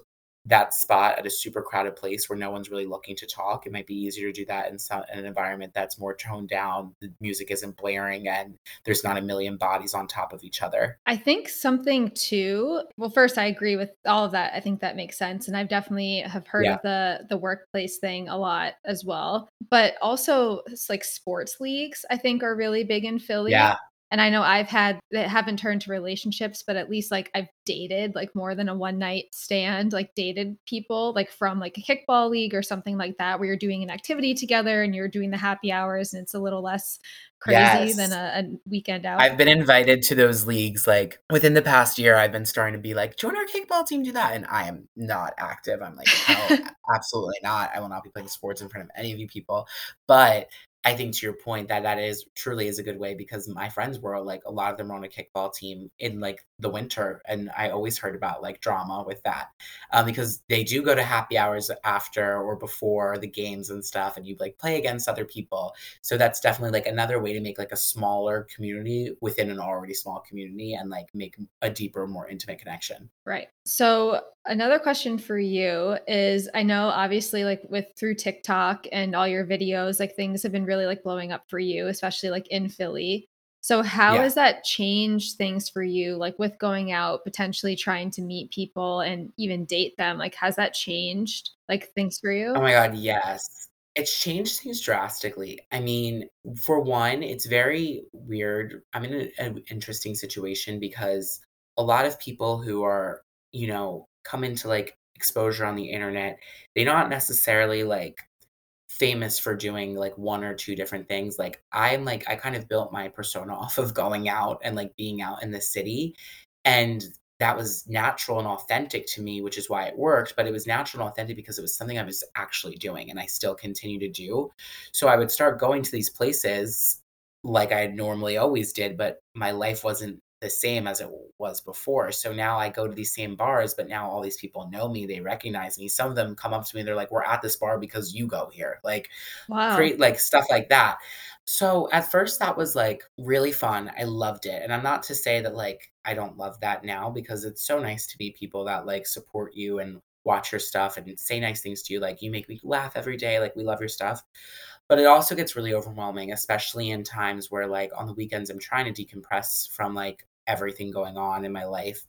that spot at a super crowded place where no one's really looking to talk. It might be easier to do that in, some, in an environment that's more toned down. The music isn't blaring and there's not a million bodies on top of each other. I think something too. Well, first, I agree with all of that. I think that makes sense, and I've definitely have heard Yeah. of the the workplace thing a lot as well. But also, it's like sports leagues, I think, are really big in Philly. Yeah. And I know I've had that haven't turned to relationships, but at least like I've dated like more than a one night stand, like dated people like from like a kickball league or something like that, where you're doing an activity together and you're doing the happy hours and it's a little less crazy than a, a weekend out. I've been invited to those leagues like within the past year. I've been starting to be like, join our kickball team, do that. And I am not active. I'm like, hell, absolutely not. I will not be playing sports in front of any of you people. But I think to your point that that is truly is a good way because my friends were like a lot of them were on a kickball team in like the winter, and I always heard about like drama with that um, because they do go to happy hours after or before the games and stuff, and you like play against other people. So that's definitely like another way to make like a smaller community within an already small community and like make a deeper, more intimate connection. Right. So another question for you is I know obviously like with through TikTok and all your videos, like things have been really like blowing up for you, especially like in Philly. So how Yeah. has that changed things for you, like with going out, potentially trying to meet people and even date them? Like has that changed like things for oh you? Oh my god, yes. It's changed things drastically. I mean, for one, it's very weird. I'm in a an interesting situation because a lot of people who are, you know, come into, like, exposure on the internet, they're not necessarily, like, famous for doing, like, 1 or 2 different things. Like, I'm, like I kind of built my persona off of going out and, like, being out in the city, and that was natural and authentic to me, which is why it worked, but it was natural and authentic because it was something I was actually doing and I still continue to do. So I would start going to these places like I normally always did, but my life wasn't the same as it was before. So now I go to these same bars, but now all these people know me, they recognize me. Some of them come up to me and they're like, "We're at this bar because you go here." Like Wow. create like stuff like that. So at first that was like really fun. I loved it. And I'm not to say that like I don't love that now because it's so nice to meet people that like support you and watch your stuff and say nice things to you. Like you make me laugh every day. Like we love your stuff. But it also gets really overwhelming, especially in times where like on the weekends I'm trying to decompress from like everything going on in my life.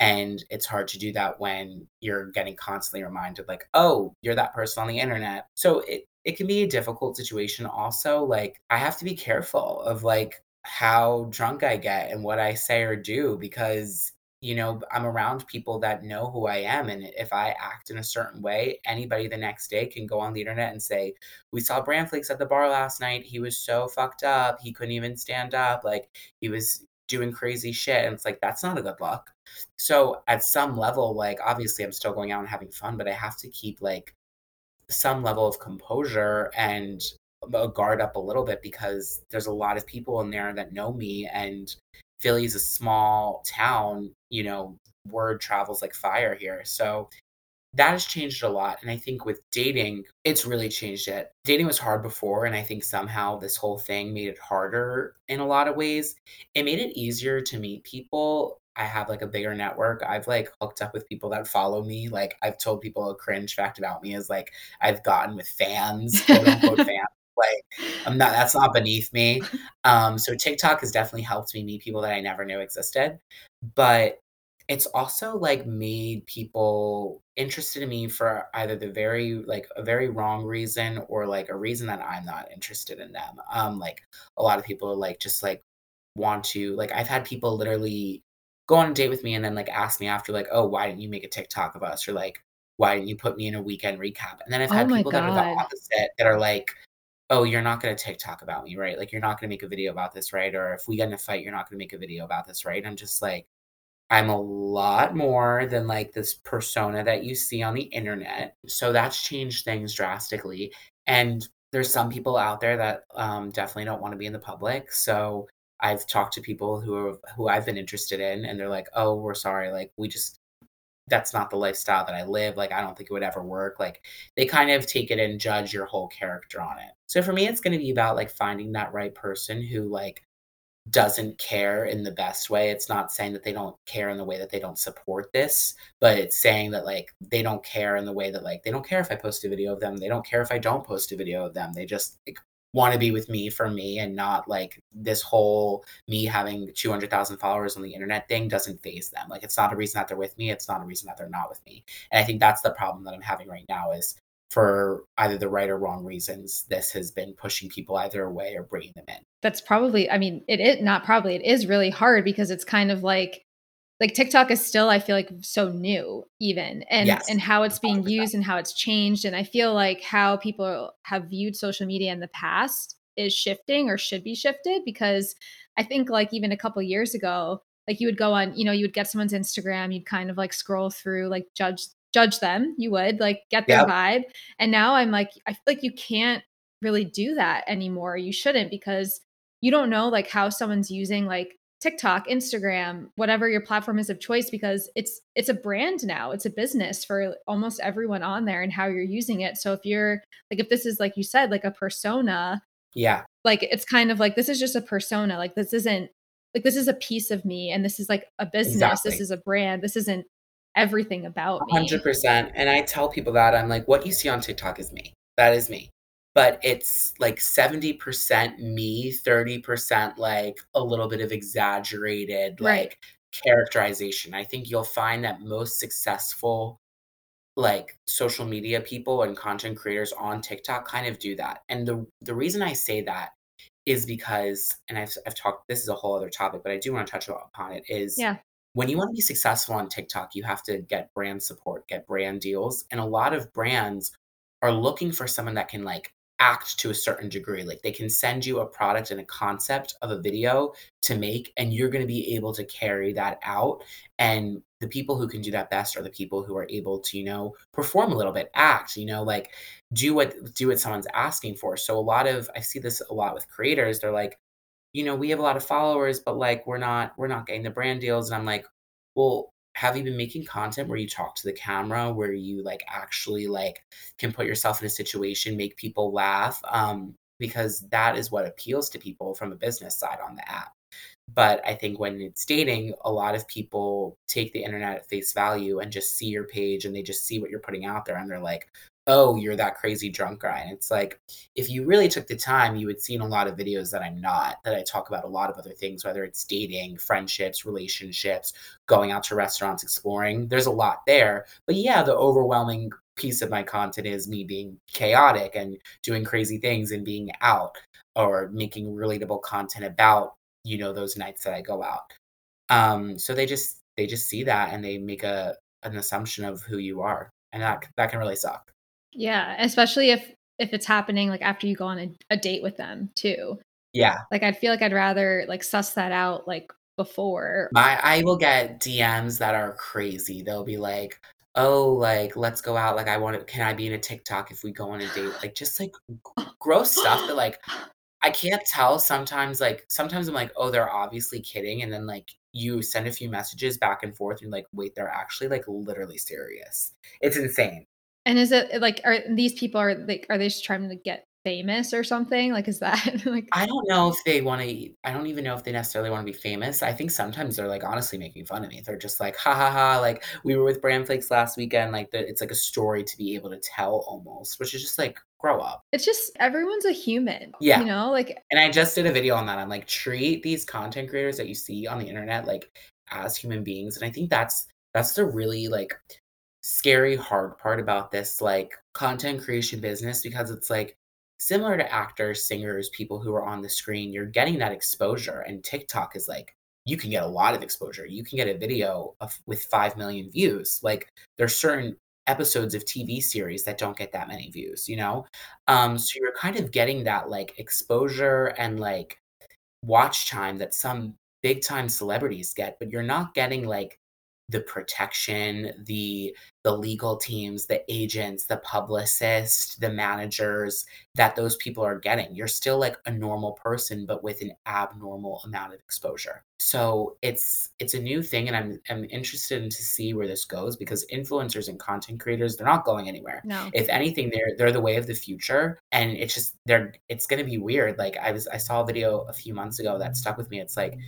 And it's hard to do that when you're getting constantly reminded, like, oh, you're that person on the internet. So it, it can be a difficult situation also. Like, I have to be careful of like how drunk I get and what I say or do because, you know, I'm around people that know who I am. And if I act in a certain way, anybody the next day can go on the internet and say, we saw Bran Flakes at the bar last night. He was so fucked up. He couldn't even stand up. Like, he was doing crazy shit. And it's like, that's not a good look. So at some level, like obviously I'm still going out and having fun, but I have to keep like some level of composure and a guard up a little bit because there's a lot of people in there that know me and Philly's a small town, you know, word travels like fire here. So that has changed a lot, and I think with dating, it's really changed it. Dating was hard before, and I think somehow this whole thing made it harder in a lot of ways. It made it easier to meet people. I have, like, a bigger network. I've, like, hooked up with people that follow me. Like, I've told people a cringe fact about me is, like, I've gotten with fans, quote, unquote, "fans." Like, I'm not that's not beneath me. Um, so TikTok has definitely helped me meet people that I never knew existed, but it's also, like, made people interested in me for either the very like, a very wrong reason or, like, a reason that I'm not interested in them. Um, like, a lot of people, like, just, like, want to like, I've had people literally go on a date with me and then, like, ask me after, like, "Oh, why didn't you make a TikTok of us?" Or, like, "Why didn't you put me in a weekend recap?" And then I've Oh had my people that are the opposite that are like, "Oh, you're not gonna TikTok about me, right? Like, you're not gonna make a video about this, right? Or if we get in a fight, you're not gonna make a video about this, right?" I'm just like I'm a lot more than, like, this persona that you see on the internet, so that's changed things drastically, and there's some people out there that, um, definitely don't wanna be in the public, so I've talked to people who have who I've been interested in, and they're like, "Oh, we're sorry, like, we just that's not the lifestyle that I live, like, I don't think it would ever work," like, they kind of take it and judge your whole character on it. So for me, it's gonna be about, like, finding that right person who, like, doesn't care in the best way. It's not saying that they don't care in the way that they don't support this, but it's saying that, like, they don't care in the way that, like, they don't care if I post a video of them. They don't care if I don't post a video of them. They just, like, wanna be with me for me and not, like, this whole me having 200,000 followers on the internet thing doesn't faze them. Like, it's not a reason that they're with me. It's not a reason that they're not with me. And I think that's the problem that I'm having right now is for either the right or wrong reasons, this has been pushing people either away or bringing them in. That's probably I mean, it is not probably, it is really hard because it's kind of like like TikTok is still, I feel like, so new even and Yes, and how it's being 100%. used and how it's changed. And I feel like how people have viewed social media in the past is shifting or should be shifted because I think like even a couple years ago, like you would go on, you know, you would get someone's Instagram, you'd kind of like scroll through, like judge judge them, you would like get their Yep. vibe. And now I'm like, I feel like you can't really do that anymore. You shouldn't because you don't know like how someone's using like TikTok, Instagram, whatever your platform is of choice because it's it's a brand now. It's a business for almost everyone on there and how you're using it. So if you're like if this is like you said like a persona, Yeah, like it's kind of like this is just a persona. Like this isn't like this is a piece of me and this is like a business. This is a brand. This isn't everything about me. 100%, and I tell people that, I'm like, "What you see on TikTok is me. That is me." But it's, like, 70% me, 30%, like, a little bit of exaggerated, Right. like, characterization. I think you'll find that most successful, like, social media people and content creators on TikTok kind of do that, and the the reason I say that is because and I've I've talked this is a whole other topic, but I do wanna touch upon it, is Yeah. When you wanna be successful on TikTok, you have to get brand support, get brand deals, and a lot of brands are looking for someone that can, like, act to a certain degree, like, they can send you a product and a concept of a video to make, and you're gonna be able to carry that out, and the people who can do that best are the people who are able to, you know, perform a little bit, act, you know, like, do what do what someone's asking for, so a lot of I see this a lot with creators, they're like, you know, "We have a lot of followers, but, like, we're not we're not getting the brand deals," and I'm like, "Well, have you been making content where you talk to the camera, where you, like, actually, like, can put yourself in a situation, make people laugh?" Um, because that is what appeals to people from a business side on the app. But I think when it's dating, a lot of people take the internet at face value and just see your page and they just see what you're putting out there and they're like, "Oh, you're that crazy drunk guy." And it's like, if you really took the time, you would see in a lot of videos that I'm not, that I talk about a lot of other things, whether it's dating, friendships, relationships, going out to restaurants, exploring. There's a lot there. But yeah, the overwhelming piece of my content is me being chaotic and doing crazy things and being out or making relatable content about you know, those nights that I go out. Um, so they just they just see that and they make a an assumption of who you are, and that that can really suck. Yeah, especially if if it's happening like after you go on a, a date with them too. Yeah. Like I'd feel like I'd rather like suss that out like before. My I will get DMs that are crazy. They'll be like, "Oh, like, let's go out, like, I want to. can I be in a TikTok if we go on a date?" Like, just, like, g oh. gross stuff that, like, I can't tell sometimes, like sometimes I'm like, "Oh, they're obviously kidding," and then, like, you send a few messages back and forth, and like, "Wait, they're actually, like, literally serious." It's insane. And is it like are these people are like are they just trying to get famous or something? Like is that like I don't know if they wanna I don't even know if they necessarily wanna be famous. I think sometimes they're, like, honestly making fun of me. They're just like, "Ha ha ha," like, "We were with Bram Flakes last weekend," like, the it's like a story to be able to tell almost, which is just like, "Grow up." it's just everyone's a human, Yeah. you know? Like and I just did a video on that. I'm like, "Treat these content creators that you see on the internet, like, as human beings," and I think that's that's the really, like, scary hard part about this, like, content creation business because it's, like, similar to actors, singers, people who are on the screen, you're getting that exposure, and TikTok is, like you can get a lot of exposure. You can get a video of with 5,000,000 views. Like, there's certain episodes of TV series that don't get that many views, you know? Um, so you're kind of getting that, like, exposure and, like, watch time that some big time celebrities get, but you're not getting, like the protection, the the legal teams, the agents, the publicists, the managers that those people are getting. You're still like a normal person, but with an abnormal amount of exposure. So it's it's a new thing, and I'm I'm interested in to see where this goes because influencers and content creators they're not going anywhere. No. If anything, they're they're the way of the future, and it's just they're it's gonna be weird. Like I was I saw a video a few months ago that stuck with me. It's like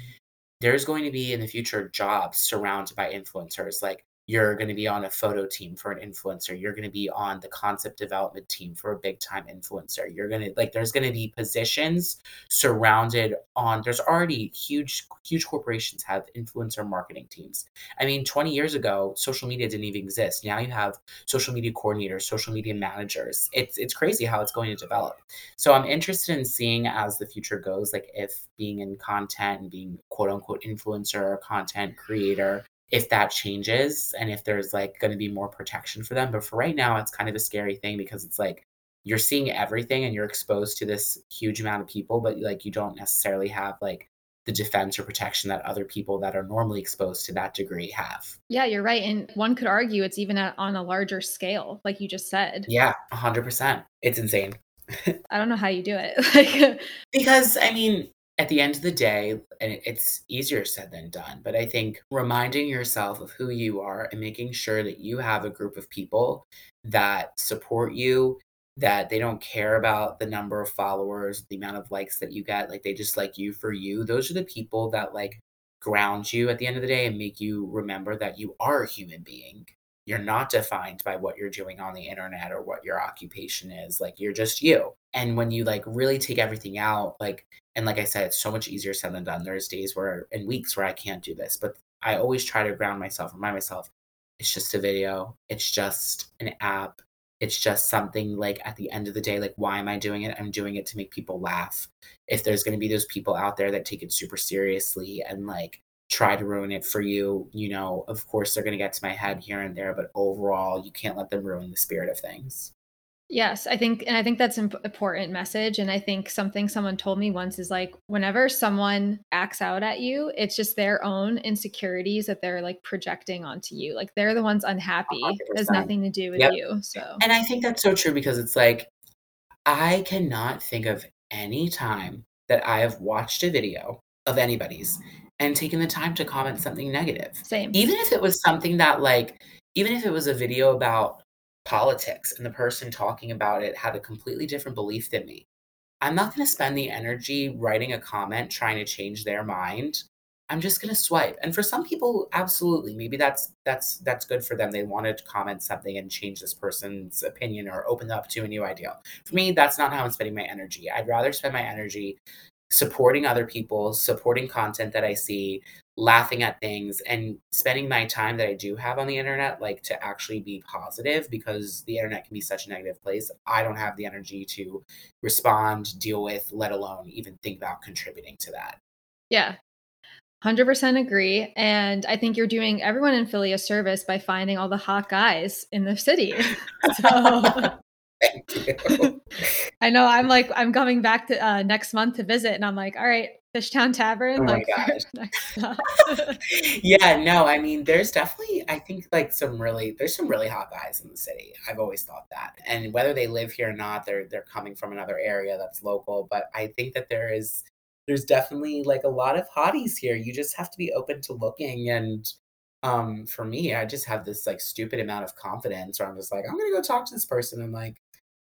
there's going to be in the future jobs surrounded by influencers. Like you're going to be on a photo team for an influencer you're going to be on the concept development team for a big time influencer you're going to like there's going to be positions surrounded on there's already huge huge corporations have influencer marketing teams. I mean 20 years ago social media didn't even exist. Now you have social media coordinators social media managers. It's it's crazy how it's going to develop. So i'm interested in seeing as the future goes like if being in content and being quote unquote influencer content creator if that changes and if there's like going to be more protection for them. But for right now, it's kind of a scary thing because it's like you're seeing everything and you're exposed to this huge amount of people, but like you don't necessarily have like the defense or protection that other people that are normally exposed to that degree have. Yeah, you're right. And one could argue it's even a, on a larger scale, like you just said. Yeah, 100%. It's insane. I don't know how you do it. like, because, I mean, at the end of the day, and it's easier said than done, but I think reminding yourself of who you are and making sure that you have a group of people that support you, that they don't care about the number of followers, the amount of likes that you get, like they just like you for you. Those are the people that like ground you at the end of the day and make you remember that you are a human being. You're not defined by what you're doing on the internet or what your occupation is. Like you're just you. And when you like really take everything out, like and like I said, it's so much easier said than done. There's days where and weeks where I can't do this, but I always try to ground myself, remind myself, it's just a video. It's just an app. It's just something like at the end of the day, like, why am I doing it? I'm doing it to make people laugh. If there's going to be those people out there that take it super seriously and like try to ruin it for you, you know, of course they're going to get to my head here and there, but overall, you can't let them ruin the spirit of things. Yes, I think, and I think that's an important message. And I think something someone told me once is like, whenever someone acts out at you, it's just their own insecurities that they're like projecting onto you. Like they're the ones unhappy. 100%. It has nothing to do with yep. you. So, and I think that's so true because it's like, I cannot think of any time that I have watched a video of anybody's and taking the time to comment something negative. Same. Even if it was something that, like, even if it was a video about politics and the person talking about it had a completely different belief than me. I'm not going to spend the energy writing a comment trying to change their mind. I'm just going to swipe. And for some people absolutely, maybe that's that's that's good for them. They wanted to comment something and change this person's opinion or open up to a new idea. For me, that's not how I'm spending my energy. I'd rather spend my energy supporting other people, supporting content that I see, laughing at things and spending my time that I do have on the internet like to actually be positive because the internet can be such a negative place. I don't have the energy to respond, deal with, let alone even think about contributing to that. Yeah. 100% agree. And I think you're doing everyone in Philly a service by finding all the hot guys in the city. So Thank you. I know. I'm like, I'm coming back to uh, next month to visit, and I'm like, all right, Fishtown Tavern. Oh like, yeah, no, I mean, there's definitely, I think, like some really, there's some really hot guys in the city. I've always thought that, and whether they live here or not, they're they're coming from another area that's local. But I think that there is, there's definitely like a lot of hotties here. You just have to be open to looking and um for me i just have this like stupid amount of confidence where i'm just like i'm gonna go talk to this person and like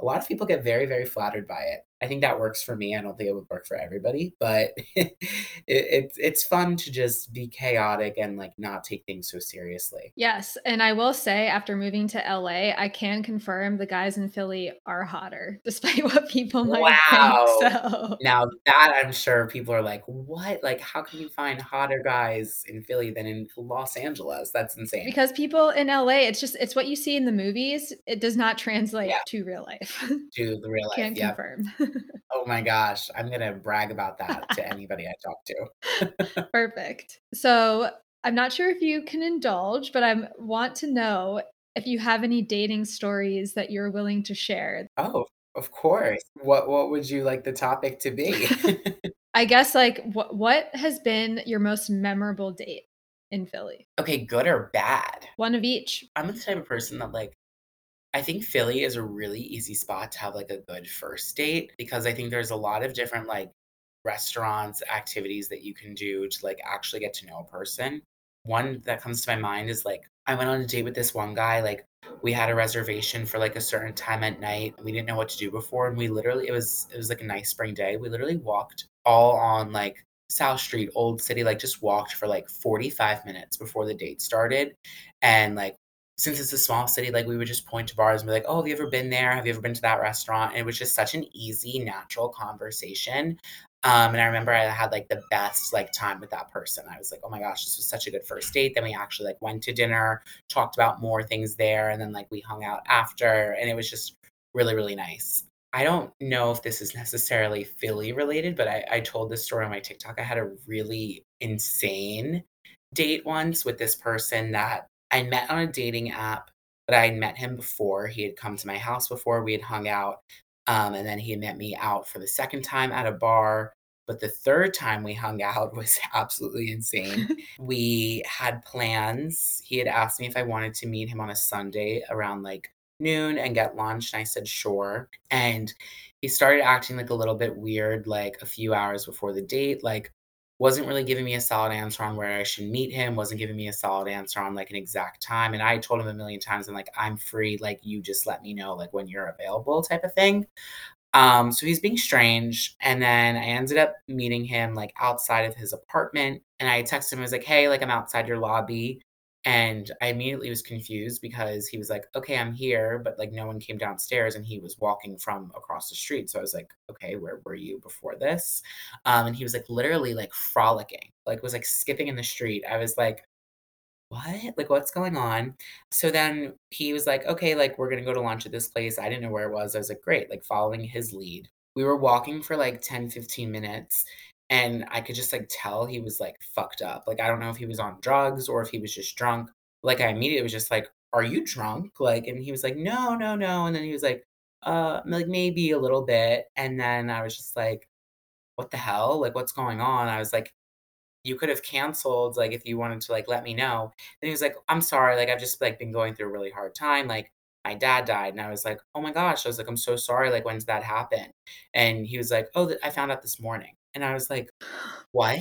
a lot of people get very very flattered by it i think that works for me i don't think it would work for everybody but it, it's it's fun to just be chaotic and like not take things so seriously yes and i will say after moving to la i can confirm the guys in philly are hotter despite what people might wow. think so now that i'm sure people are like what like how can you find hotter guys in philly than in los angeles that's insane because people in la it's just it's what you see in the movies it does not translate yeah. to real life to the real life. Can yep. confirm. Oh my gosh, I'm gonna brag about that to anybody I talk to. Perfect. So I'm not sure if you can indulge, but I want to know if you have any dating stories that you're willing to share. Oh, of course. What What would you like the topic to be? I guess like what what has been your most memorable date? in Philly? Okay, good or bad? One of each. I'm the type of person that, like I think Philly is a really easy spot to have, like, a good first date because I think there's a lot of different, like, restaurants, activities that you can do to, like, actually get to know a person. One that comes to my mind is, like, I went on a date with this one guy, like, we had a reservation for, like, a certain time at night, we didn't know what to do before, and we literally it was it was, like, a nice spring day, we literally walked all on, like, South Street, Old City, like, just walked for, like, 45 minutes before the date started, and, like, since it's a small city, like, we would just point to bars and be like, "Oh, have you ever been there? Have you ever been to that restaurant?" And it was just such an easy, natural conversation, um, and I remember I had, like, the best, like, time with that person. I was like, "Oh my gosh, this was such a good first date." Then we actually, like, went to dinner, talked about more things there, and then, like, we hung out after, and it was just really, really nice. I don't know if this is necessarily Philly related, but I I told this story on my TikTok. I had a really insane date once with this person that I met on a dating app, but I had met him before. He had come to my house before, we had hung out, um, and then he had met me out for the second time at a bar, but the 3rd time we hung out was absolutely insane. We had plans. He had asked me if I wanted to meet him on a Sunday around, like, noon and get lunch, and I said, "Sure," and he started acting, like, a little bit weird, like, a few hours before the date, like, wasn't really giving me a solid answer on where I should meet him, wasn't giving me a solid answer on, like, an exact time, and I told him a million times, I'm like, "I'm free, like, you just let me know, like, when you're available," type of thing. Um, so he's being strange, and then I ended up meeting him, like, outside of his apartment, and I texted him, I was like, "Hey, like, I'm outside your lobby," and I immediately was confused because he was like, "Okay, I'm here," but, like, no one came downstairs, and he was walking from across the street, so I was like, "Okay, where were you before this?" Um, and he was, like, literally, like, frolicking, like, was, like, skipping in the street. I was like, "What? Like, what's going on?" So then he was like, "Okay, like, we're gonna go to lunch at this place." I didn't know where it was. I was like, "Great," like, following his lead. We were walking for, like, 10, 15 minutes, and I could just, like, tell he was, like, fucked up. Like, I don't know if he was on drugs or if he was just drunk. Like, I immediately was just like, "Are you drunk?" Like, and he was like, "No, no, no," and then he was like, "Uh, like, maybe a little bit," and then I was just like, "What the hell? Like, what's going on?" I was like, "You could have canceled, like, if you wanted to, like, let me know." And he was like, "I'm sorry, like, I've just, like, been going through a really hard time, like, my dad died," and I was like, "Oh my gosh." I was like, "I'm so sorry, like, when did that happen?" And he was like, "Oh, th I found out this morning." And I was like, "What?"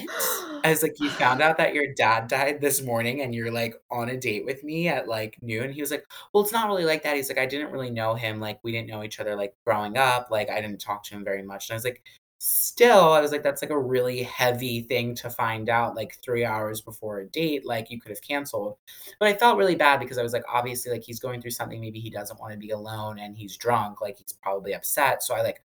I was like, "You found out that your dad died this morning, and you're, like, on a date with me at, like, noon?" He was like, "Well, it's not really like that." He's like, "I didn't really know him, like, we didn't know each other, like, growing up, like, I didn't talk to him very much." And I was like, "Still," I was like, "That's, like, a really heavy thing to find out, like, 3 hours before a date, like, you could have canceled." But I felt really bad because I was like, obviously, like, he's going through something, maybe he doesn't wanna be alone, and he's drunk, like, he's probably upset, so I, like,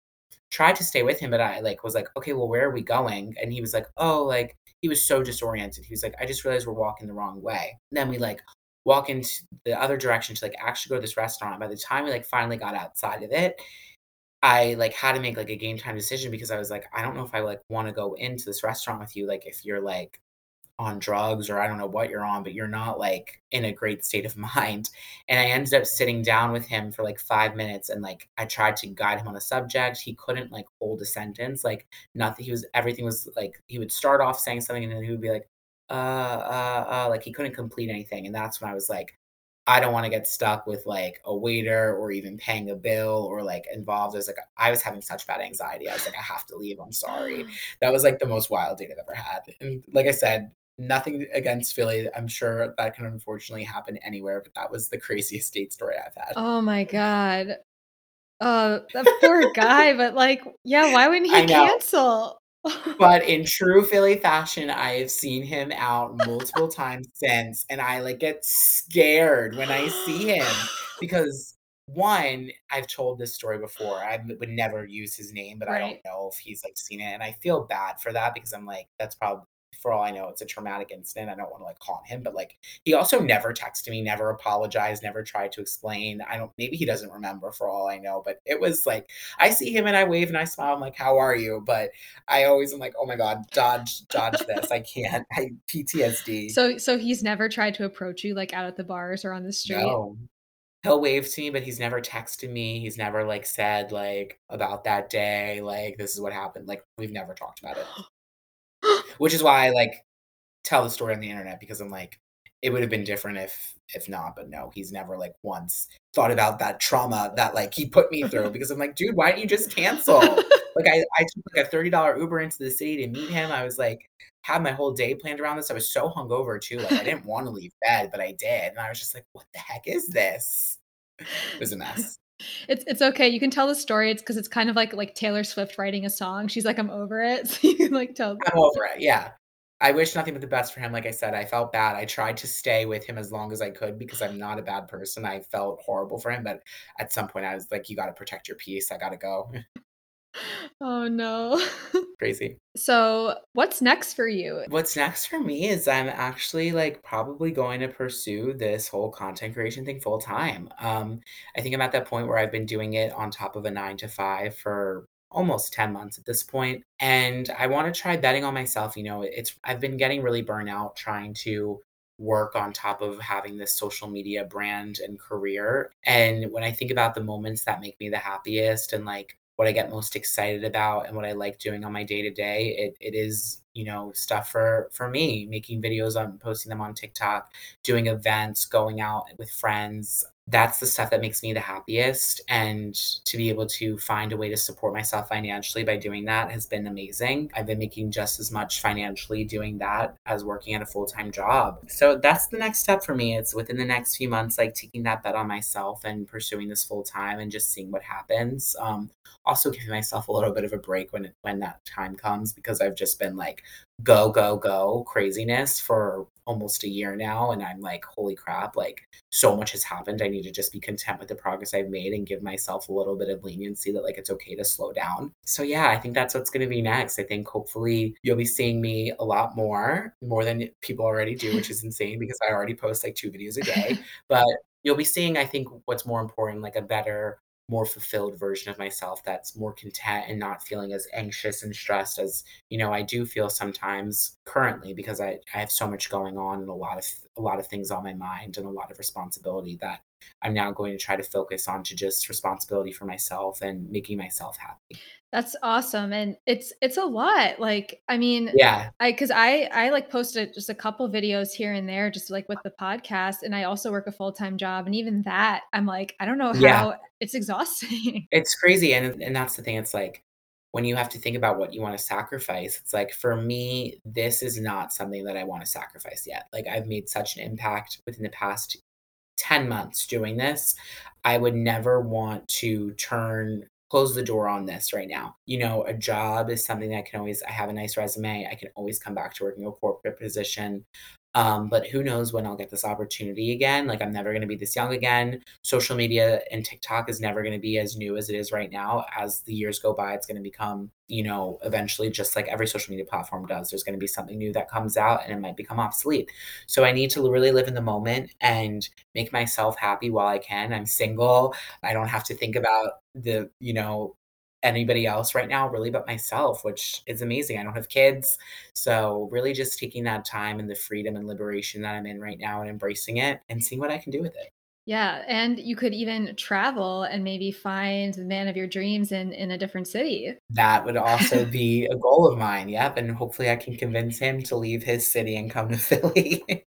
tried to stay with him, but I, like, was like, "Okay, well, where are we going?" And he was like, "Oh," like, he was so disoriented. He was like, "I just realized we're walking the wrong way." Then we, like, walk into the other direction to, like, actually go to this restaurant. By the time we, like, finally got outside of it, I, like, had to make, like, a game time decision because I was like, "I don't know if I, like, wanna go into this restaurant with you, like, if you're, like, on drugs or I don't know what you're on, but you're not, like, in a great state of mind." And I ended up sitting down with him for, like, 5 minutes, and, like, I tried to guide him on a subject. He couldn't, like, hold a sentence, like, nothing he was everything was like, he would start off saying something, and then he would be like, "Uh, uh, uh," like, he couldn't complete anything, and that's when I was like, I don't wanna get stuck with, like, a waiter or even paying a bill or, like, involved. I was like I was having such bad anxiety. I was like, "I have to leave, I'm sorry." That was, like, the most wild date I've ever had. And like I said, nothing against Philly. I'm sure that can unfortunately happen anywhere, but that was the craziest date story I've had. Oh my god. Uh, that poor guy, but, like, yeah, why wouldn't he cancel? But in true Philly fashion, I have seen him out multiple times since, and I, like, get scared when I see him because, 1, I've told this story before. I would never use his name, but I don't know if he's, like, seen it, and I feel bad for that because I'm like, that's prob for all I know, it's a traumatic incident. I don't wanna, like, haunt him, but, like, he also never texted me, never apologized, never tried to explain. I don't maybe he doesn't remember for all I know, but it was like I see him and I wave and I smile, I'm like, "How are you?" But I always am like, "Oh my god, dodge dodge this." I can't. I PTSD. So so he's never tried to approach you, like, out at the bars or on the street? No. He'll wave to me, but he's never texted me. He's never, like, said, like, about that day, like, "This is what happened." Like, we've never talked about it. Which is why, I like, tell the story on the internet because I'm like, it would have been different if if not, but no, he's never like once thought about that trauma that like he put me through because I'm like, dude, why didn't you just cancel? like I, I took like a $30 Uber into the city to meet him. I was like, had my whole day planned around this. I was so hungover too. Like I didn't want to leave bed, but I did. And I was just like, what the heck is this? It was a mess. It's it's okay. You can tell the story. It's because it's kind of like like Taylor Swift writing a song. She's like, I'm over it. So you can like tell. I'm over it. Yeah. I wish nothing but the best for him. Like I said, I felt bad. I tried to stay with him as long as I could because I'm not a bad person. I felt horrible for him, but at some point I was like, you got to protect your peace. I got to go. Oh no. Crazy. So, what's next for you? What's next for me is I'm actually like probably going to pursue this whole content creation thing full time. Um, I think I'm at that point where I've been doing it on top of a nine to five for almost 10 months at this point and i want to try betting on myself you know it's i've been getting really burnout trying to work on top of having this social media brand and career and when i think about the moments that make me the happiest and like what I get most excited about and what I like doing on my day to day. It it is you know stuff for for me, making videos on posting them on TikTok, doing events, going out with friends, that's the stuff that makes me the happiest. And to be able to find a way to support myself financially by doing that has been amazing. I've been making just as much financially doing that as working at a full time job. So that's the next step for me. It's within the next few months, like taking that bet on myself and pursuing this full time and just seeing what happens. Um, also giving myself a little bit of a break when when that time comes because I've just been like go go go craziness for almost a year now and i'm like holy crap like so much has happened. I need to just be content with the progress i've made and give myself a little bit of leniency that like it's okay to slow down. So yeah i think that's what's going to be next. I think hopefully you'll be seeing me a lot more more than people already do which is insane because i already post like two videos a day. But you'll be seeing i think what's more important like a better more fulfilled version of myself that's more content and not feeling as anxious and stressed as you know I do feel sometimes currently because I, I have so much going on and a lot of a lot of things on my mind and a lot of responsibility that I'm now going to try to focus on to just responsibility for myself and making myself happy. That's awesome. And it's it's a lot. Like, I mean, yeah. I cuz I I like posted just a couple videos here and there just like with the podcast and I also work a full-time job and even that I'm like, I don't know how yeah. it's exhausting. It's crazy and and that's the thing it's like when you have to think about what you want to sacrifice, it's like for me, this is not something that I want to sacrifice yet. Like I've made such an impact within the past 10 months doing this. I would never want to turn close the door on this right now. You know, a job is something that I can always I have a nice resume. I can always come back to working a corporate position. Um, but who knows when I'll get this opportunity again? Like, I'm never going to be this young again. Social media and TikTok is never going to be as new as it is right now. As the years go by, it's going to become, you know, eventually just like every social media platform does, there's going to be something new that comes out and it might become obsolete. So I need to really live in the moment and make myself happy while I can. I'm single. I don't have to think about the, you know, anybody else right now, really, but myself, which is amazing. I don't have kids. So, really, just taking that time and the freedom and liberation that I'm in right now and embracing it and seeing what I can do with it. Yeah, and you could even travel and maybe find the man of your dreams in in a different city. That would also be a goal of mine. Yep, and hopefully I can convince him to leave his city and come to Philly.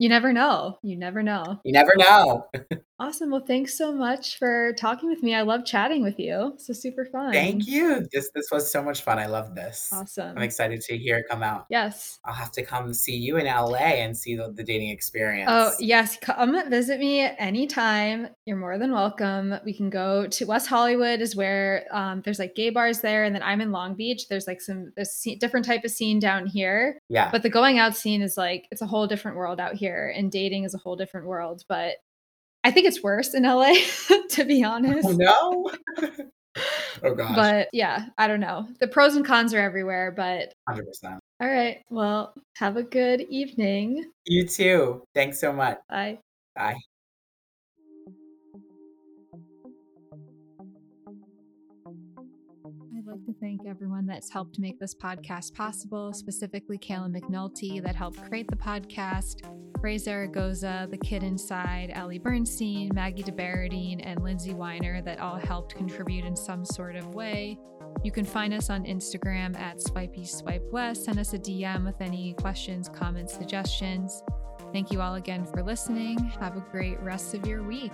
You never know. You never know. You never know. awesome. Well, thanks so much for talking with me. I love chatting with you. So super fun. Thank you. This this was so much fun. I love this. Awesome. I'm excited to hear it come out. Yes. I'll have to come see you in LA and see the, the dating experience. Oh, yes. Come visit me anytime. You're more than welcome. We can go to West Hollywood is where um, there's like gay bars there. And then I'm in Long Beach. There's like some there's different type of scene down here. Yeah. But the going out scene is like, it's a whole different world out here here and dating is a whole different world but i think it's worse in la to be honest. Oh, no? Oh gosh. But yeah i don't know. The pros and cons are everywhere but 100% all right well have a good evening. You too. Thanks so much. Bye. Bye like to thank everyone that's helped make this podcast possible, specifically Kayla McNulty that helped create the podcast, Ray Zaragoza, The Kid Inside, Ellie Bernstein, Maggie DeBaradine, and Lindsay Weiner that all helped contribute in some sort of way. You can find us on Instagram at Swipey Swipe West. Send us a DM with any questions, comments, suggestions. Thank you all again for listening. Have a great rest of your week.